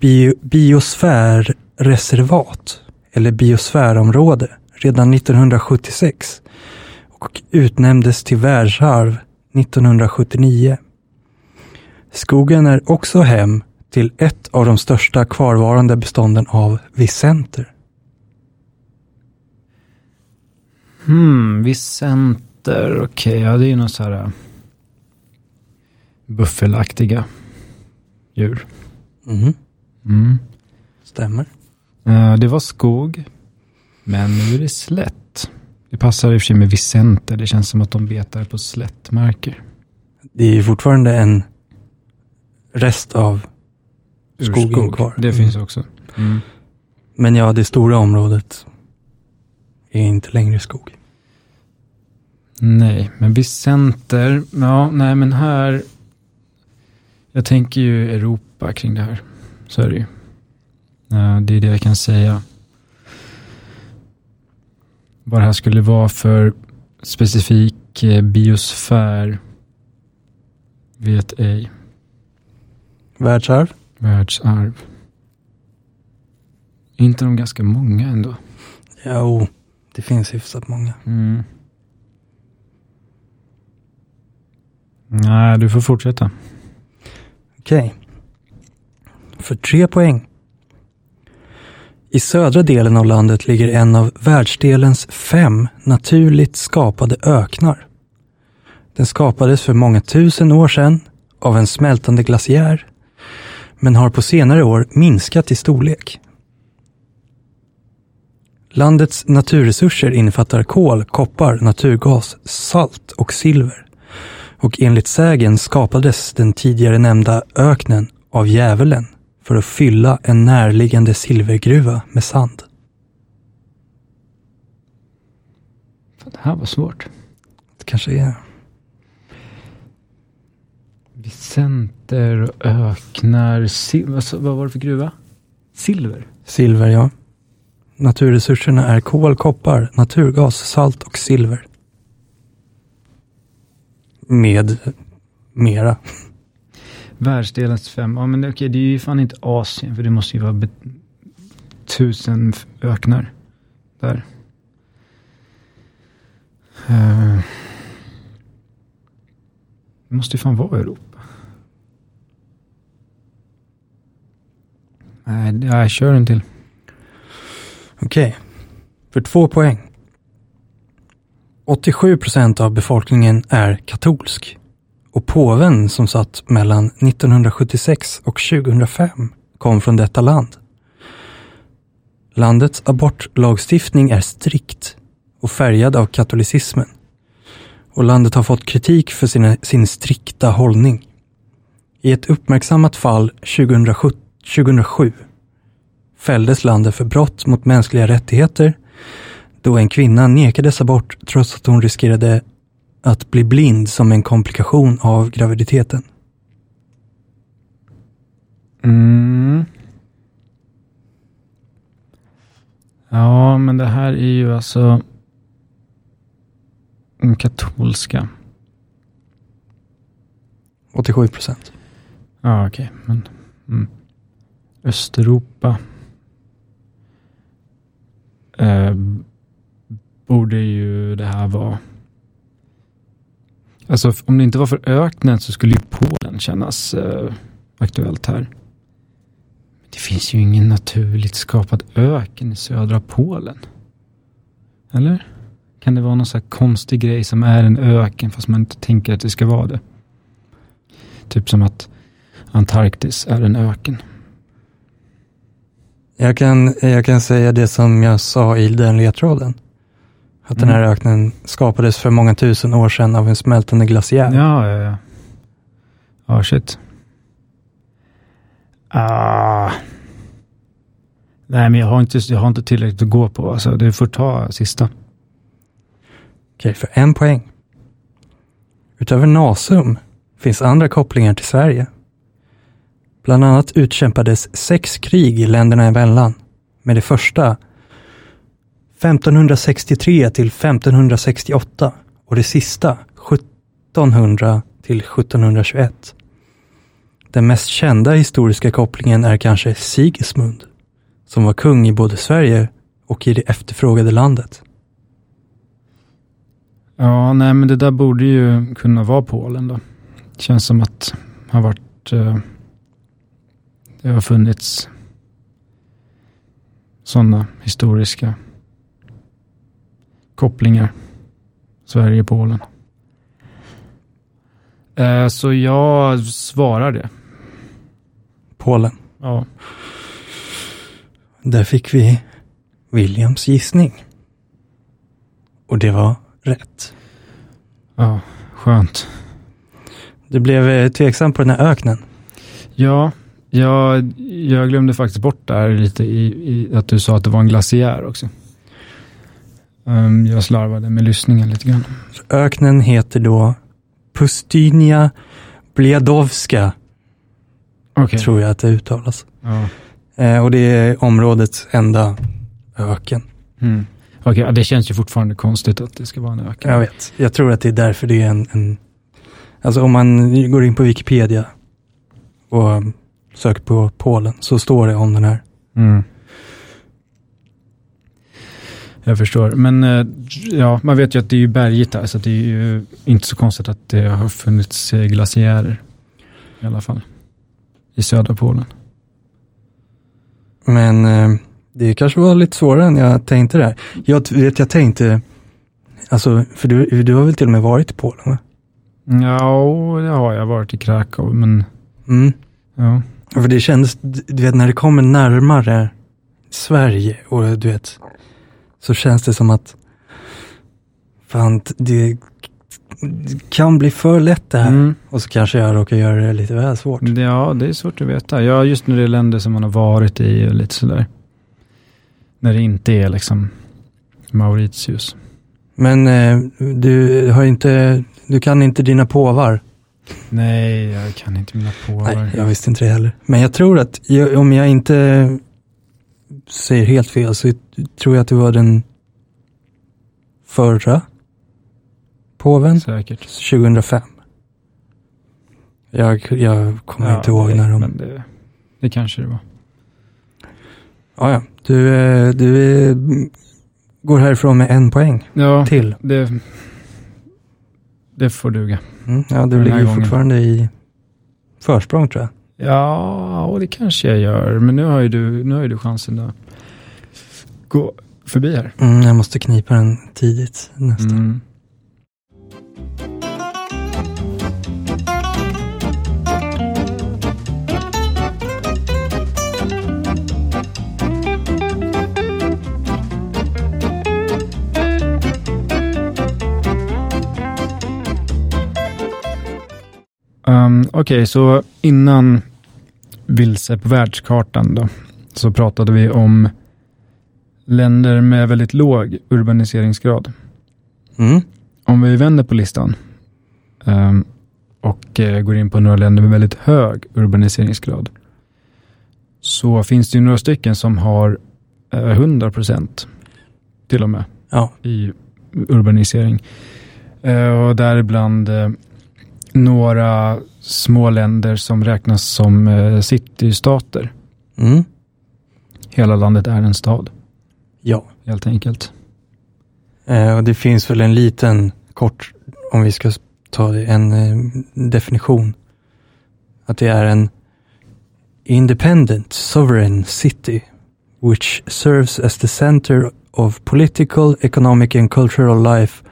bio, biosfärreservat eller biosfärområde redan 1976 och utnämndes till världsarv 1979. Skogen är också hem till ett av de största kvarvarande bestånden av vicenter. Hmm, Vicenter, okej, ja det är ju något så här äh, buffelaktiga djur. Mhm, Mm. Stämmer. Eh, det var skog, men nu är det slätt. Det passar i och för sig med Vicenter, det känns som att de betar på slättmarker. Det är ju fortfarande en rest av skogen Urskog, kvar. Det finns också. Mm. Men ja, det stora området är inte längre skog. Nej, men Vicenter, ja, nej men här, jag tänker ju Europa kring det här. Så är det ju. Det är det jag kan säga. Vad det här skulle vara för specifik eh, biosfär vet ej. Världsarv? Världsarv. Är inte de ganska många ändå? Jo, det finns hyfsat många. Mm. Nej, du får fortsätta. Okej. För tre poäng. I södra delen av landet ligger en av världsdelens fem naturligt skapade öknar. Den skapades för många tusen år sedan av en smältande glaciär, men har på senare år minskat i storlek. Landets naturresurser innefattar kol, koppar, naturgas, salt och silver. Och enligt sägen skapades den tidigare nämnda öknen av djävulen för att fylla en närliggande silvergruva med sand. Det här var svårt. Det kanske är... Vicenter och öknar. Sil- vad, sa- vad var det för gruva? Silver? Silver, ja. Naturresurserna är kol, koppar, naturgas, salt och silver. Med mera. Världsdelens fem. Ja men okej, det är ju fan inte Asien. För det måste ju vara tusen öknar. Där. Uh, det måste ju fan vara Europa. Nej, uh, jag kör en till. Okej. För två poäng. 87 procent av befolkningen är katolsk. Och påven som satt mellan 1976 och 2005 kom från detta land. Landets abortlagstiftning är strikt och färgad av katolicismen. Och landet har fått kritik för sina, sin strikta hållning. I ett uppmärksammat fall 2007, 2007 fälldes landet för brott mot mänskliga rättigheter då en kvinna nekades abort trots att hon riskerade att bli blind som en komplikation av graviditeten. Mm. Ja, men det här är ju alltså katolska. 87 procent. Ja, okej. Men mm. Östeuropa eh, borde ju det här vara. Alltså om det inte var för öknen så skulle ju Polen kännas eh, aktuellt här. Men det finns ju ingen naturligt skapad öken i södra Polen. Eller? Kan det vara någon sån här konstig grej som är en öken fast man inte tänker att det ska vara det? Typ som att Antarktis är en öken. Jag kan, jag kan säga det som jag sa i den ledtråden. Att den här Mm. öknen skapades för många tusen år sedan av en smältande glaciär. Ja, ja, ja. Ja, shit. Ah. Nej, men jag har, inte, jag har inte tillräckligt att gå på. Alltså, det får ta sista. Okej, för en poäng. Utöver Nasum finns andra kopplingar till Sverige. Bland annat utkämpades sex krig i länderna emellan, med det första 1563 till 1568 och det sista 1700 till 1721. Den mest kända historiska kopplingen är kanske Sigismund, som var kung i både Sverige och i det efterfrågade landet. Ja, nej, men det där borde ju kunna vara Polen då. Det känns som att det har varit... Eh, det har funnits sådana historiska kopplingar. Sverige-Polen. Eh, så jag svarar det. Polen. Ja. Där fick vi Williams gissning. Och det var rätt. Ja, skönt. Du blev eh, tveksam på den här öknen. Ja, jag, jag glömde faktiskt bort där lite i, i att du sa att det var en glaciär också. Ehm, jag slarvade med lyssningen lite grann. Öknen heter då Pustynia Bliadowska, Okej. tror jag att det uttalas. Ja. Eh, och det är områdets enda öken. Mm. Okej, ja, det känns ju fortfarande konstigt att det ska vara en öken. Jag vet. Jag tror att det är därför det är en, en... Alltså om man går in på Wikipedia och söker på Polen så står det om den här. Mm. Jag förstår, men eh, ja, man vet ju att det är bergigt där, så det är ju inte så konstigt att det har funnits eh, glaciärer i alla fall. I södra Polen. Men eh, det kanske var lite svårare än jag tänkte där. Jag vet, jag tänkte, alltså, för du, du har väl till och med varit i Polen va? Ja, det har jag varit i Krakow, men Mm. ja. För det kändes, du vet när det kommer närmare Sverige och du vet, så känns det som att fan, det kan bli för lätt det här. Mm. Och så kanske jag råkar göra det lite väl svårt. Ja, det är svårt att veta. Ja, just när det är länder som man har varit i och lite sådär. När det inte är liksom Mauritius. Men eh, du har inte, du kan inte dina påvar. Nej, jag kan inte mina påvar. Nej, jag visste inte det heller. Men jag tror att, jag, om jag inte säger helt fel, så tror jag att det var den förra påven, Säkert. 2005. Jag, jag kommer inte ihåg när de... Men det, det kanske det var. Ja, ja. Du, eh, du eh, går härifrån med en poäng Ja, till. det, det får duga. Mm, ja, du ligger gången. fortfarande i försprång tror jag. Ja, och det kanske jag gör. Men nu har ju du, nu har ju du chansen att gå förbi här. Mm, jag måste knipa den tidigt nästa. Mm. Um, Okej, okay, så innan vilse på världskartan då, så pratade vi om länder med väldigt låg urbaniseringsgrad. Mm. Om vi vänder på listan ehm, och eh, går in på några länder med väldigt hög urbaniseringsgrad så finns det ju några stycken som har eh, 100 procent till och med Ja. i urbanisering. Eh, och däribland några små länder som räknas som eh, citystater. Mm. Hela landet är en stad, Ja. helt enkelt. Eh, och det finns väl en liten kort, om vi ska ta det, en eh, definition. Att det är en independent sovereign city which serves as the center of political, economic and cultural life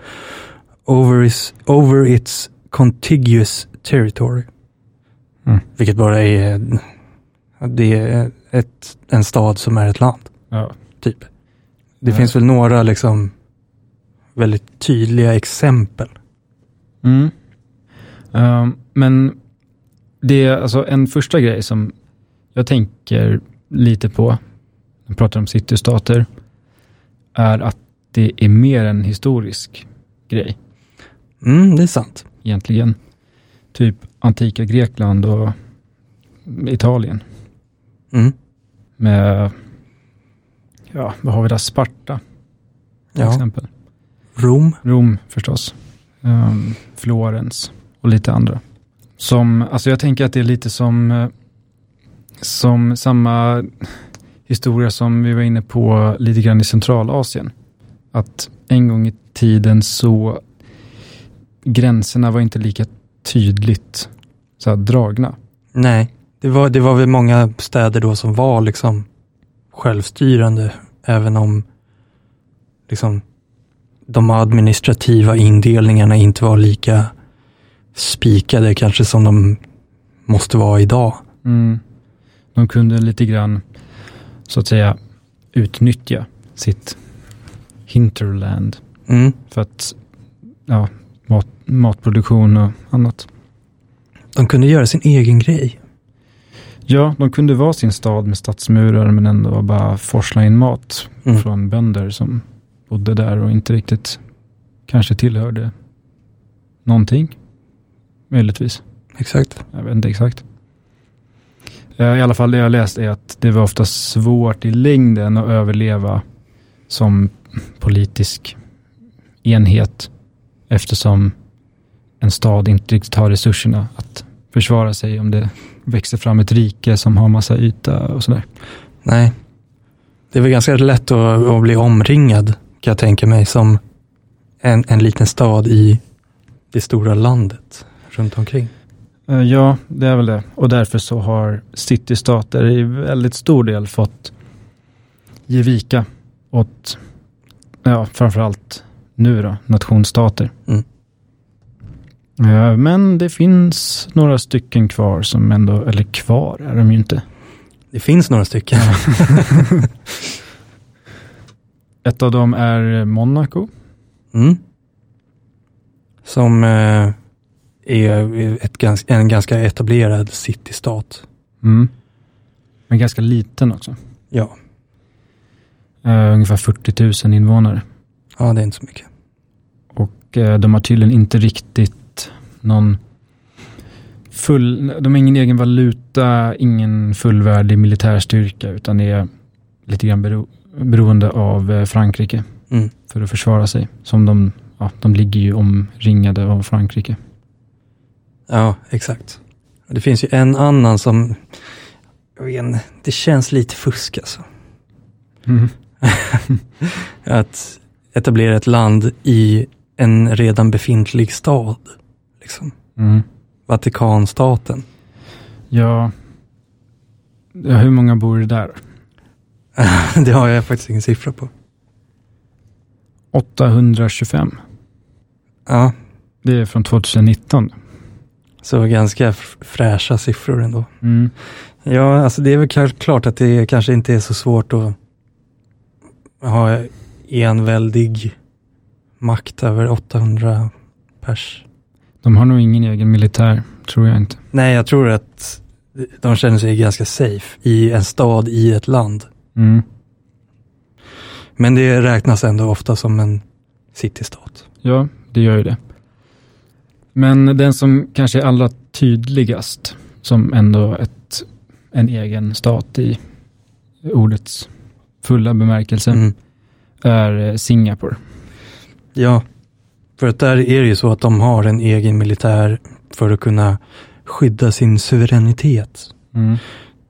over its, over its contiguous territory. Mm. Vilket bara är, det är ett, en stad som är ett land, Ja. typ. Det Ja. finns väl några liksom väldigt tydliga exempel. Mm. Ehm, men det är alltså en första grej som jag tänker lite på, när jag pratar om citystater, är att det är mer en historisk grej Mm, det är sant. egentligen. Typ antika Grekland och Italien Mm. med, ja, vad har vi där, Sparta till Ja. exempel. Rom. Rom förstås. Um, Florens och lite andra. Som, alltså jag tänker att det är lite som, eh, som samma historia som vi var inne på lite grann i Centralasien. Att en gång i tiden så gränserna var inte lika tydligt så här, dragna. Nej, det var, det var väl många städer då som var liksom självstyrande, även om liksom de administrativa indelningarna inte var lika spikade kanske som de måste vara idag. Mm. De kunde lite grann, så att säga, utnyttja sitt hinterland Mm. för att, ja, matproduktion och annat. De kunde göra sin egen grej. Ja, de kunde vara sin stad med stadsmurar men ändå bara forsla in mat Mm. från bönder som bodde där och inte riktigt kanske tillhörde någonting. Möjligtvis. Exakt. Jag vet inte exakt. Eh, I alla fall det jag läst är att det var ofta svårt i längden att överleva som politisk enhet eftersom en stad inte riktigt har resurserna att försvara sig om det växer fram ett rike som har massa yta och sådär. Nej. Det är väl ganska lätt att, att bli omringad, kan jag tänka mig, som en, en liten stad i det stora landet runt omkring. Eh, Ja, det är väl det. Och därför så har citystater i väldigt stor del fått ge vika åt, ja, framförallt nu då, nationsstater. Mm. Eh, Men det finns några stycken kvar som ändå, eller kvar är de ju inte. Det finns några stycken. [laughs] [laughs] Ett av dem är Monaco. Mm. Som eh, är ett en ganska etablerad citystat. Mm. Men ganska liten också. Ja. Eh, ungefär 40 000 invånare. ja, det är inte så mycket. Och de har tydligen inte riktigt någon full, de har ingen egen valuta, ingen fullvärdig militärstyrka, utan är lite grann bero, beroende av eh, Frankrike Mm. för att försvara sig. Som de, ja, de ligger ju omringade av Frankrike. Ja, exakt. Det finns ju en annan som, jag vet inte, det känns lite fusk alltså. Mm. [laughs] Att etablera ett land i en redan befintlig stad. Liksom. Mm. Vatikanstaten. Ja. ja, hur många bor det där? [laughs] det har jag faktiskt ingen siffra på. 825. Ja, Det är från 2019. så ganska fräscha siffror ändå. Mm. Ja, alltså det är väl klart- klart att det kanske inte är så svårt att ha enväldig makt över 800 pers. De har nog ingen egen militär, tror jag inte. Nej, jag tror att de känner sig ganska safe i en stad i ett land. Mm. Men det räknas ändå ofta som en citystat. Ja, det gör ju det. Men den som kanske är allra tydligast som ändå ett, en egen stat i ordets fulla bemärkelse Mm. är eh, Singapore. Ja, för att där är det ju så att de har en egen militär för att kunna skydda sin suveränitet. Mm.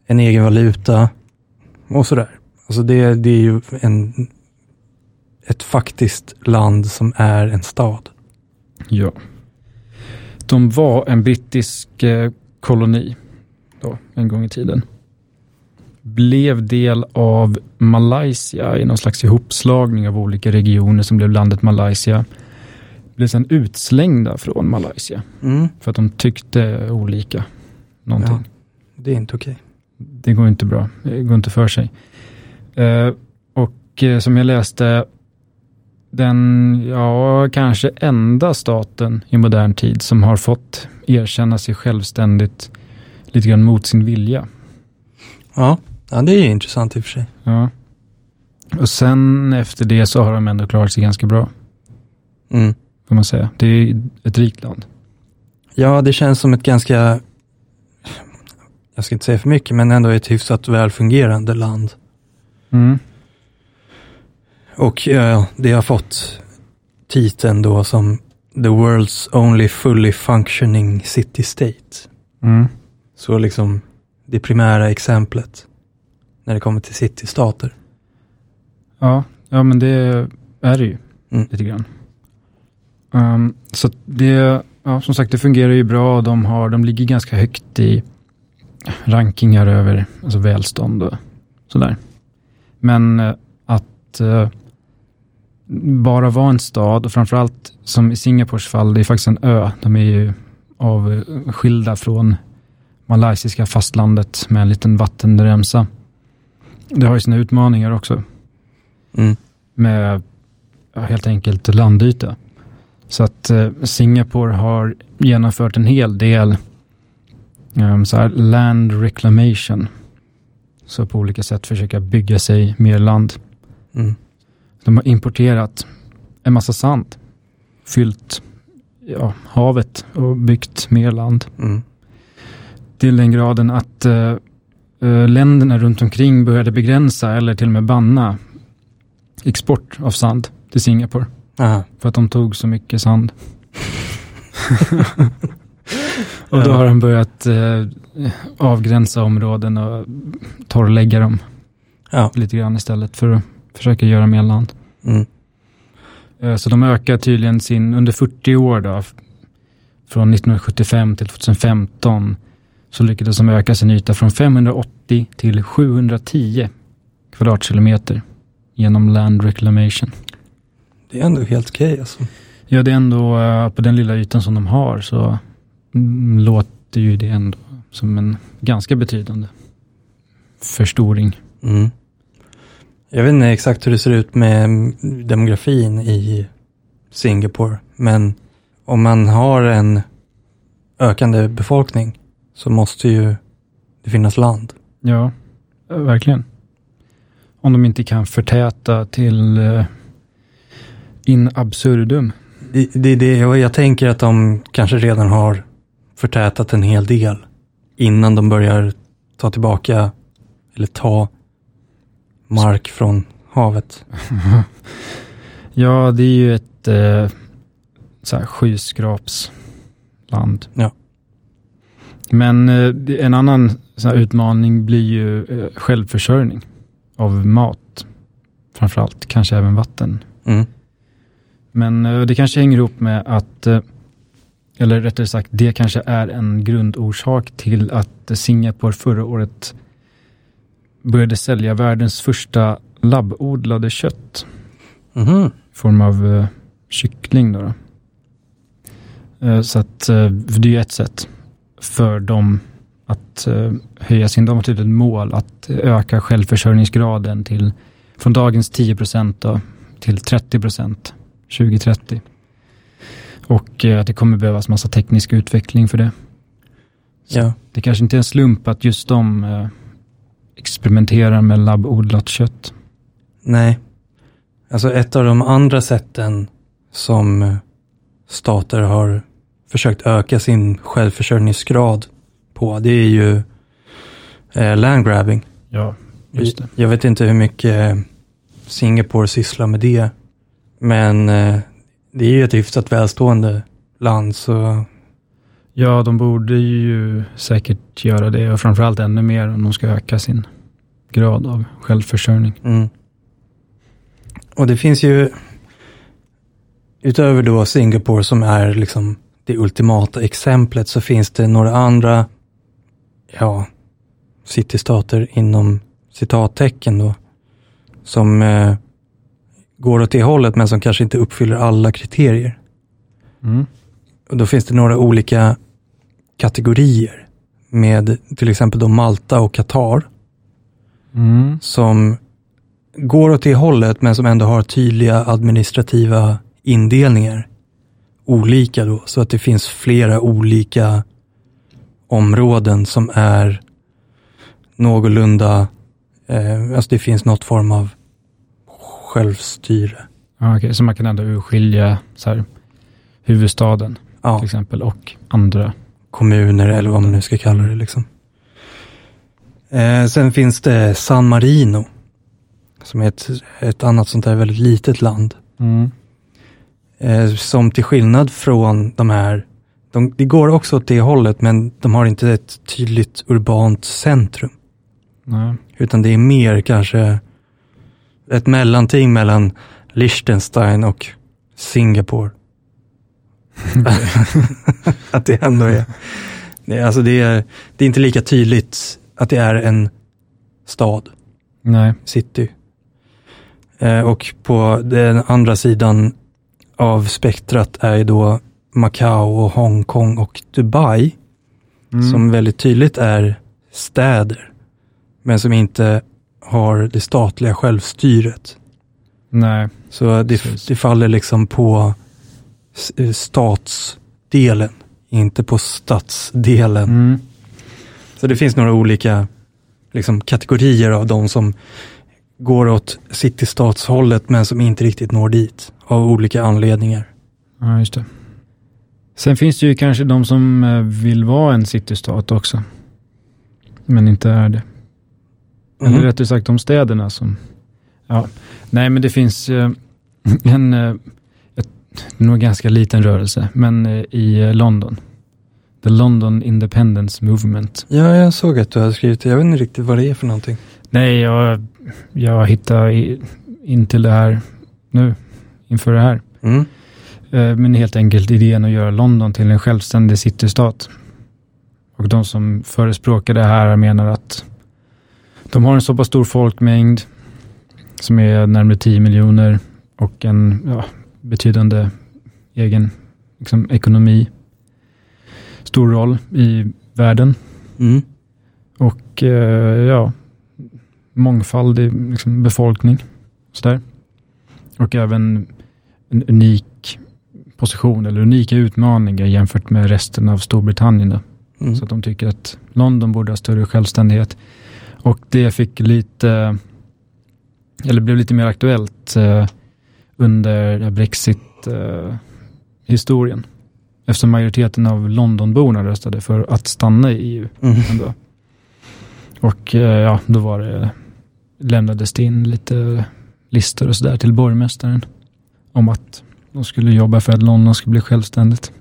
En egen valuta och sådär. Alltså det, det är ju en, ett faktiskt land som är en stad. Ja. De var en brittisk eh, koloni då, en gång i tiden. Blev del av Malaysia i någon slags ihopslagning av olika regioner som blev landet Malaysia. Blev sedan utslängda från Malaysia Mm. för att de tyckte olika. Någonting. Ja, det är inte okej. Det går inte bra. Det går inte för sig. Eh, och eh, som jag läste, den, ja, kanske enda staten i modern tid som har fått erkänna sig självständigt lite grann mot sin vilja. Ja, ja, det är intressant i och för sig. Ja. Och sen efter det så har de ändå klarat sig ganska bra, Mm. Får man säga. Det är ett rikt land. Ja, det känns som ett ganska, jag ska inte säga för mycket, men ändå ett hyfsat välfungerande land. Mm. Och ja, det har fått titeln då som the world's only fully functioning city state. Mm. Så liksom det primära exemplet när det kommer till citystater. Ja, ja, men det är det ju Mm. lite grann. Um, så det, ja, som sagt, det fungerar ju bra. De, har, de ligger ganska högt i rankingar över alltså välstånd och sådär. Men eh, att eh, bara vara en stad och framförallt som i Singapores fall, det är faktiskt en ö. De är ju avskilda från malaysiska fastlandet med en liten vattenremsa. Det har ju sina utmaningar också Mm. med helt enkelt landyta. Så att eh, Singapore har genomfört en hel del um, så här land reclamation. Så på olika sätt försöka bygga sig mer land. Mm. De har importerat en massa sand, fyllt ja, havet och byggt mer land. Mm. Till den graden att eh, länderna runt omkring började begränsa eller till och med banna export av sand till Singapore. Aha. För att de tog så mycket sand. [laughs] och då har de börjat eh, avgränsa områden och torrlägga dem Ja. lite grann istället för att försöka göra mer land. Mm. Eh, så de ökar tydligen sin, under 40 år då, från 1975 till 2015, så lyckades de öka sin yta från 580 till 710 kvadratkilometer genom land reclamation. Det är ändå helt okej alltså. Ja, det är ändå eh, på den lilla ytan som de har så mm, låter ju det ändå som en ganska betydande förstoring. Mm. Jag vet inte exakt hur det ser ut med demografin i Singapore, men om man har en ökande befolkning så måste ju det finnas land. Ja, verkligen. Om de inte kan förtäta till eh, in absurdum. Det, det, det, och jag tänker att de kanske redan har förtätat en hel del innan de börjar ta tillbaka eller ta mark från havet. [laughs] Ja, det är ju ett eh, så här skyskrapsland. Ja. Men eh, en annan så utmaning blir ju eh, självförsörjning av mat. Framförallt, kanske även vatten. Mm. Men eh, det kanske hänger ihop med att, eh, eller rättare sagt, det kanske är en grundorsak till att Singapore förra året började sälja världens första labbodlade kött Mhm. i form av eh, kyckling. Då, då. Så att det är ju ett sätt för dem att höja sin, de har tydligen ett mål att öka självförsörjningsgraden till från dagens 10 procent till 30 procent 2030. Och att det kommer behövas massa teknisk utveckling för det. Ja. Det kanske inte är en slump att just de experimenterar med labbodlat kött. Nej. Alltså ett av de andra sätten som stater har försökt öka sin självförsörjningsgrad på, det är ju eh, landgrabbing. Ja, just det. Jag vet inte hur mycket Singapore sysslar med det, men eh, det är ju ett hyfsat välstående land, så Ja, de borde ju säkert göra det och framförallt ännu mer om de ska öka sin grad av självförsörjning. Mm. Och det finns ju, utöver då Singapore som är liksom det ultimata exemplet, så finns det några andra, ja, citystater inom citattecken då, som eh, går åt det hållet, men som kanske inte uppfyller alla kriterier. Mm. Och då finns det några olika kategorier med till exempel då Malta och Qatar Mm. som går åt det hållet men som ändå har tydliga administrativa indelningar. Olika då, så att det finns flera olika områden som är någorlunda, eh, alltså det finns något form av självstyre. Ja, okej, så man kan ändå urskilja så här, huvudstaden Ja, till exempel och andra. kommuner eller vad man nu ska kalla det. Liksom. Eh, sen finns det San Marino, som är ett, ett annat sånt där väldigt litet land. Mm. Eh, som till skillnad från de här, de, det går också åt det hållet, men de har inte ett tydligt urbant centrum. Nej. Utan det är mer kanske ett mellanting mellan Liechtenstein och Singapore. [laughs] att det ändå är, det, alltså det är, det är inte lika tydligt att det är en stad, Nej. city. Eh, och på den andra sidan av spektrat är ju då Macao och Hongkong och Dubai, Mm. som väldigt tydligt är städer, men som inte har det statliga självstyret. Nej. Så det, Precis. det faller liksom på eh, statsdelen, inte på stadsdelen. Mm. Så det finns några olika liksom, kategorier av de som går åt citystatshållet men som inte riktigt når dit av olika anledningar. Ja, just det. Sen finns det ju kanske de som eh, vill vara en citystat också. Men inte är det. Eller Mhm. rättare sagt de städerna som... Ja, nej men det finns eh, [clears throat] en, eh, ett, nog ganska liten rörelse, men eh, i London. The London Independence Movement. Ja, jag såg att du hade skrivit det. Jag vet inte riktigt vad det är för någonting. Nej, jag, jag hittade i, in till det här nu, inför det här. Mm. Men helt enkelt idén att göra London till en självständig citystat. Och de som förespråkar det här menar att de har en så pass stor folkmängd som är närmare 10 miljoner och en ja, betydande egen liksom, ekonomi. Stor roll i världen Mm. och eh, ja, mångfaldig liksom, befolkning. Sådär. Och även en unik position eller unika utmaningar jämfört med resten av Storbritannien. Mm. Så att de tycker att London borde ha större självständighet. Och det fick lite, eller blev lite mer aktuellt eh, under Brexit-historien. Eftersom majoriteten av Londonborna röstade för att stanna i EU. Mm. Och eh, ja, då var det, lämnades det in lite listor och sådär till borgmästaren om att de skulle jobba för att London skulle bli självständigt.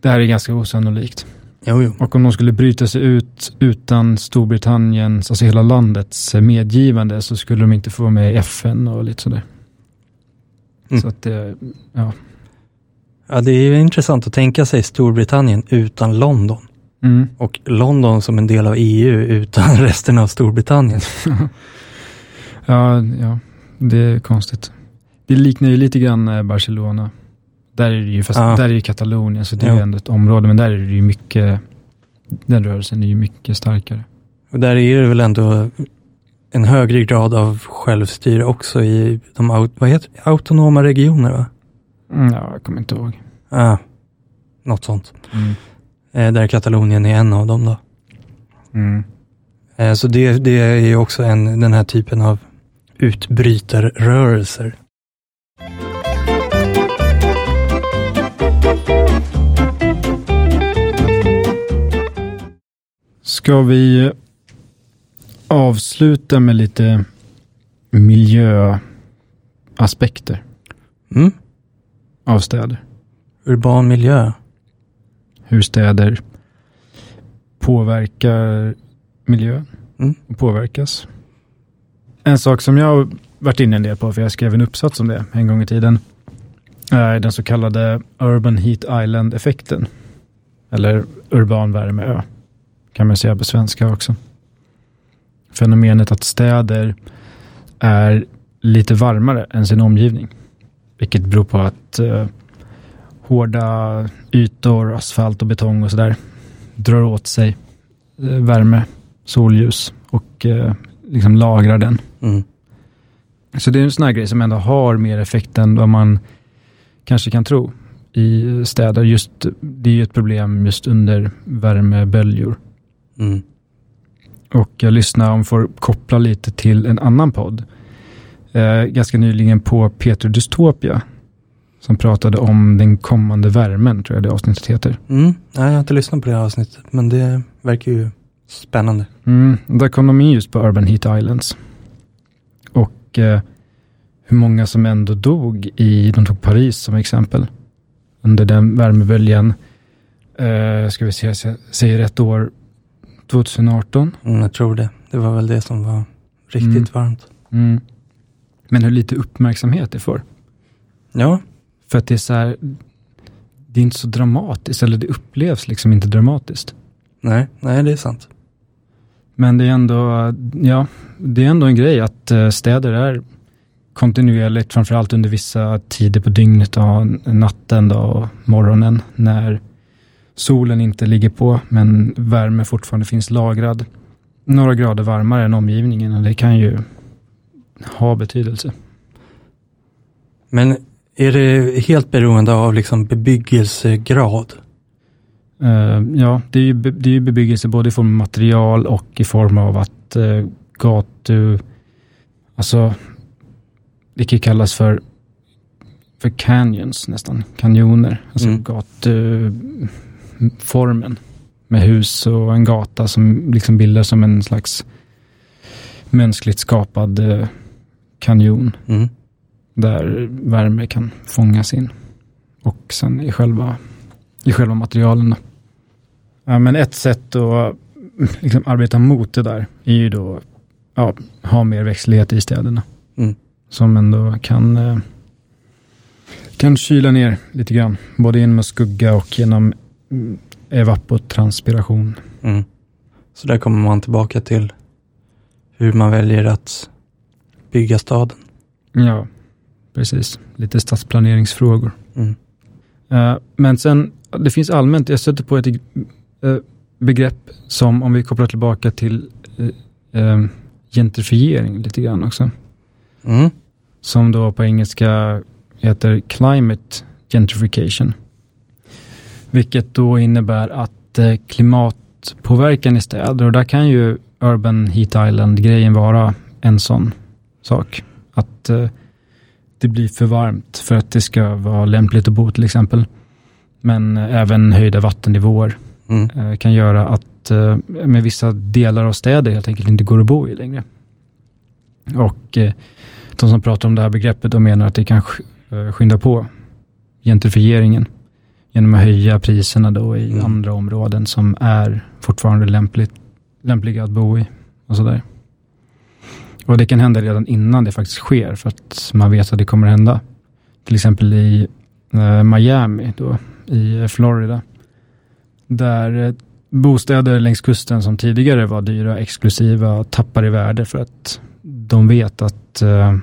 Det här är ganska osannolikt. Jo, jo. Och om de skulle bryta sig ut utan Storbritanniens, alltså hela landets medgivande så skulle de inte få vara med i FN och lite sådär. Mm. Så att det, ja. Ja, det är ju intressant att tänka sig Storbritannien utan London. Mm. Och London som en del av EU utan [laughs] resten av Storbritannien. [laughs] Ja, ja, det är konstigt. Det liknar ju lite grann eh, Barcelona. Där är det ju, fast Ja. där är ju Katalonien, så det är ju ändå ett område, men där är det ju mycket, den rörelsen är ju mycket starkare. Och där är det väl ändå en högre grad av självstyre också i de vad heter autonoma regioner. Va? Mm, ja, jag kommer inte ihåg. Ah, något sånt. Mm. Eh, där Katalonien är en av dem då. Mm. Eh, så det, det är ju också en, den här typen av utbrytarrörelser. Ska vi avsluta med lite miljöaspekter Mm. av städer? Urban miljö. Hur städer påverkar miljön Mm. och påverkas. En sak som jag har varit inne en del på, för jag skrev en uppsats om det en gång i tiden, är den så kallade Urban Heat Island-effekten. Eller urban värmeö, kan man säga på svenska också. Fenomenet att städer är lite varmare än sin omgivning. Vilket beror på att eh, hårda ytor, asfalt och betong och sådär drar åt sig eh, värme, solljus och eh, liksom lagrar den. Mm. Så det är en sån här grej som ändå har mer effekt än vad man kanske kan tro i städer. Just, det är ju ett problem just under värmeböljor. Mm. Och jag lyssnade, om får koppla lite till en annan podd, eh, ganska nyligen på Peter Dystopia, som pratade om den kommande värmen, tror jag det avsnittet heter. Mm. Nej, jag har inte lyssnat på det avsnittet, men det verkar ju spännande. Mm, där kom de in just på Urban Heat Islands. Och eh, hur många som ändå dog i, de tog Paris som exempel, under den värmeböljan, eh, ska vi se, jag säger rätt år, 2018. Mm, jag tror det. Det var väl det som var riktigt Mm. varmt. Mm. Men hur lite uppmärksamhet det får. Ja, För att det är så här, det är inte så dramatiskt, eller det upplevs liksom inte dramatiskt. nej, nej, det är sant. Men det är ändå, ja, det är ändå en grej att eh, städer är kontinuerligt, framförallt under vissa tider på dygnet, och natten då, och morgonen, när solen inte ligger på, men värme fortfarande finns lagrad. Några grader varmare än omgivningen, och det kan ju ha betydelse. Men är det helt beroende av liksom bebyggelsegrad? Eh, ja, det är, ju, det är ju bebyggelse både i form av material och i form av att uh, gatu, alltså det ju kallas för, för canyons nästan, kanjoner, alltså Mm. gatuformen med hus och en gata som liksom bildar som en slags mänskligt skapad eh, kanjon Mm. där värme kan fångas in. Och sen i själva, i själva materialen. Ja, men ett sätt att liksom arbeta mot det där är ju då ja, ha mer växtlighet i städerna. Mm. Som ändå kan, eh, kan kyla ner lite grann. Både genom skugga och genom mm, evapotranspiration. Mm. Så där kommer man tillbaka till hur man väljer att bygga staden. Ja, precis. Lite stadsplaneringsfrågor. Mm. Eh, men sen, det finns allmänt, jag stöter på ett eh, begrepp som, om vi kopplar tillbaka till gentrifiering lite grann också, Mm. som då på engelska heter climate gentrification. Vilket då innebär att eh, klimatpåverkan i städer, och där kan ju Urban Heat Island-grejen vara en sån sak. Att eh, det blir för varmt för att det ska vara lämpligt att bo till exempel. Men eh, även höjda vattennivåer Mm. kan göra att med vissa delar av städer helt enkelt inte går att bo i längre. Och eh, de som pratar om det här begreppet de menar att det kan eh, skynda på gentrifieringen genom att höja priserna då i Mm. andra områden som är fortfarande lämpligt, lämpliga att bo i och sådär. Och det kan hända redan innan det faktiskt sker för att man vet att det kommer hända. Till exempel i eh, Miami då, i Florida. Där eh, bostäder längs kusten som tidigare var dyra, exklusiva, tappar i värde för att de vet att eh,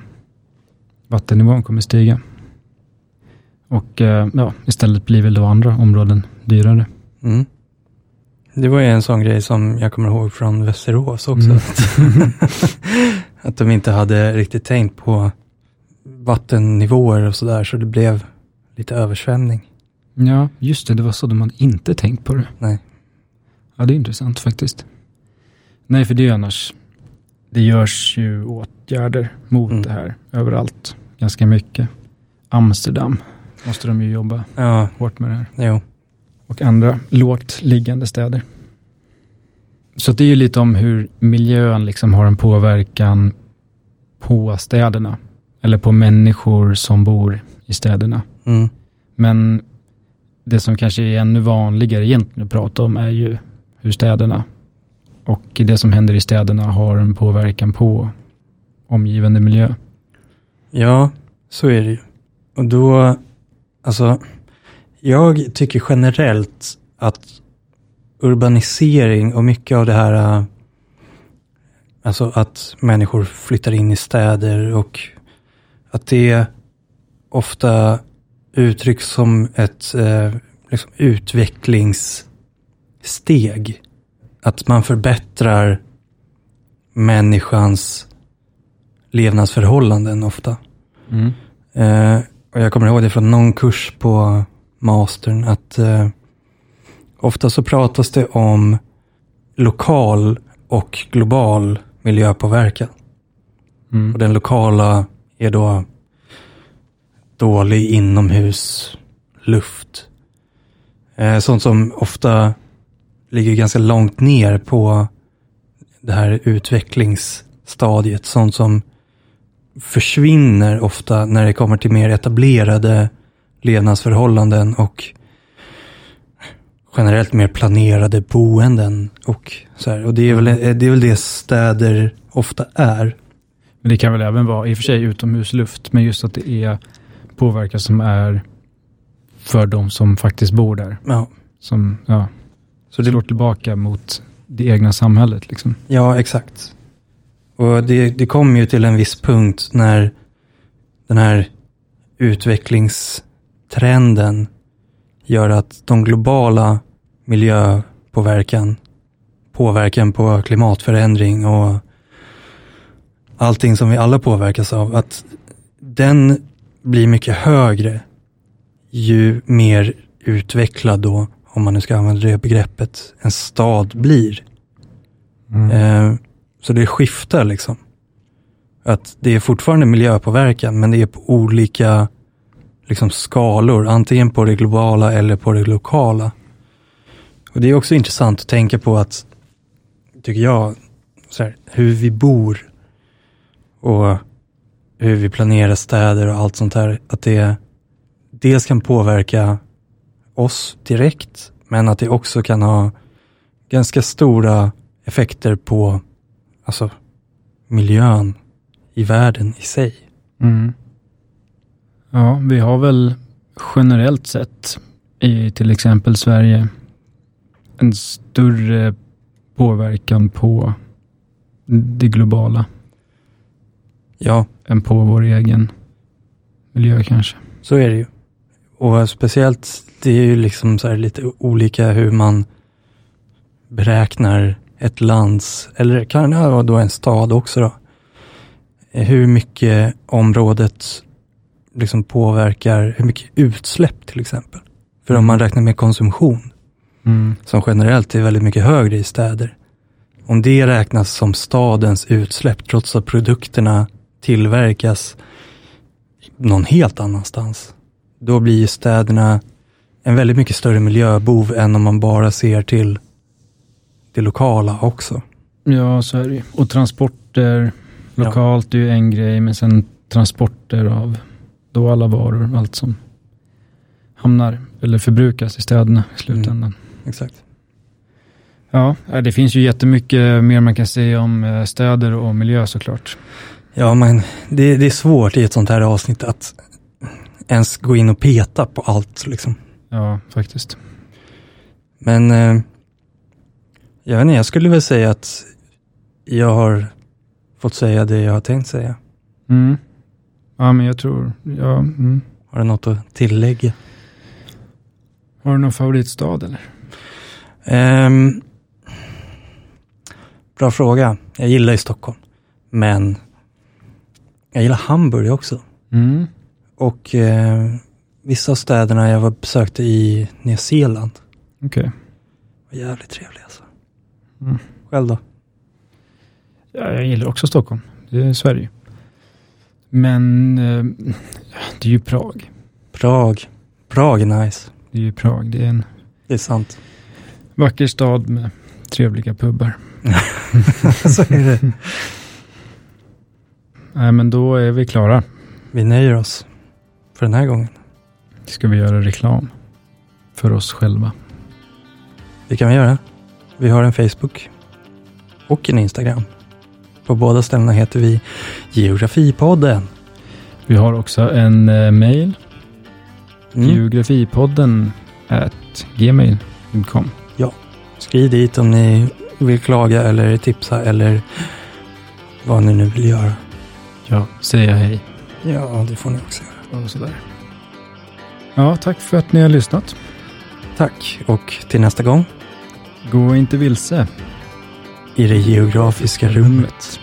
vattennivån kommer stiga. Och eh, ja, istället blir väl då andra områden dyrare. Mm. Det var ju en sån grej som jag kommer ihåg från Västerås också. Mm. [laughs] att de inte hade riktigt tänkt på vattennivåer och sådär, så det blev lite översvämning. Ja, just det. Det var så de hade inte tänkt på det. Nej. Ja, det är intressant faktiskt. Nej, för det är ju annars, det görs ju åtgärder mot Mm. det här överallt. Ganska mycket. Amsterdam måste de ju jobba Ja, hårt med det här. jo. Och andra lågt liggande städer. Så det är ju lite om hur miljön liksom har en påverkan på städerna. Eller på människor som bor i städerna. Mm. Men det som kanske är ännu vanligare egentligen att prata om är ju hur städerna och det som händer i städerna har en påverkan på omgivande miljö. Ja, så är det ju. Och då, alltså, jag tycker generellt att urbanisering och mycket av det här, alltså att människor flyttar in i städer och att det ofta uttrycks som ett eh, liksom utvecklingssteg. Att man förbättrar människans levnadsförhållanden ofta. Eh, och jag kommer ihåg det från någon kurs på mastern att eh, ofta så pratas det om lokal och global miljöpåverkan. Mm. Och den lokala är då dålig inomhusluft. Eh, sånt som ofta ligger ganska långt ner på det här utvecklingsstadiet. Sånt som försvinner ofta när det kommer till mer etablerade levnadsförhållanden och generellt mer planerade boenden. Och, så här. och det, är väl, det är väl det städer ofta är. Men det kan väl även vara i och för sig utomhusluft, men just att det är påverkan som är för de som faktiskt bor där. Ja, Som ja, så det, slår tillbaka mot det egna samhället. Liksom. ja exakt. Och det, det kom ju till en viss punkt när den här utvecklingstrenden gör att de globala miljöpåverkan, påverkan på klimatförändring och allting som vi alla påverkas av, att den blir mycket högre ju mer utvecklad då, om man nu ska använda det begreppet, en stad blir. Eh, så det skiftar liksom. Att det är fortfarande miljöpåverkan, men det är på olika liksom, skalor, antingen på det globala eller på det lokala. Och det är också intressant att tänka på att, tycker jag, här, hur vi bor och hur vi planerar städer och allt sånt här, att det dels kan påverka oss direkt, men att det också kan ha ganska stora effekter på alltså, miljön i världen i sig. Mm. Ja, vi har väl generellt sett i till exempel Sverige en större påverkan på det globala Ja, än på vår egen miljö kanske. så är det ju. Och speciellt, det är ju liksom lite olika hur man beräknar ett lands, eller kan det vara då en stad också då, hur mycket området liksom påverkar, hur mycket utsläpp till exempel. För om man räknar med konsumtion, Mm. som generellt är väldigt mycket högre i städer. Om det räknas som stadens utsläpp, trots att produkterna tillverkas någon helt annanstans, då blir ju städerna en väldigt mycket större miljöbov än om man bara ser till det lokala också. Ja, så är det ju. Och transporter lokalt är ju en grej, men sen transporter av då alla varor, allt som hamnar eller förbrukas i städerna i slutändan. Exakt. Ja, eh, det finns ju jättemycket mer man kan säga om eh, städer och miljö såklart. Ja, men det, det är svårt i ett sånt här avsnitt att ens gå in och peta på allt liksom. Ja, faktiskt. Men eh, jag vet inte, jag skulle väl säga att jag har fått säga det jag har tänkt säga. Mm. Ja, men jag tror, ja, mm. Har du något att tillägga? Har du någon favoritstad eller? Ehm, bra fråga. Jag gillar ju Stockholm, men jag gillar Hamburg också. Mm. Och eh, vissa av städerna jag var besökte i Nya Zeeland Okej. var jävligt trevliga. Alltså. Mm. Själv då? Ja, jag gillar också Stockholm. Det är Sverige. Men eh, det är ju Prag. Prag. Prag är nice. Det är ju Prag. Det är en Det är sant. vacker stad med trevliga pubbar. [laughs] Så är det. [laughs] Nej, men då är vi klara. Vi nöjer oss för den här gången. Ska vi göra reklam för oss själva? Det kan vi göra. Vi har en Facebook och en Instagram. På båda ställena heter vi Geografipodden. Vi har också en eh, mail. Mm. Geografipodden at gmail.com. Skriv dit om ni vill klaga eller tipsa eller vad ni nu vill göra. Ja, säga hej Ja, det får ni också göra. Och sådär. Ja, tack för att ni har lyssnat. Tack och till nästa gång Gå inte vilse. i det geografiska rummet.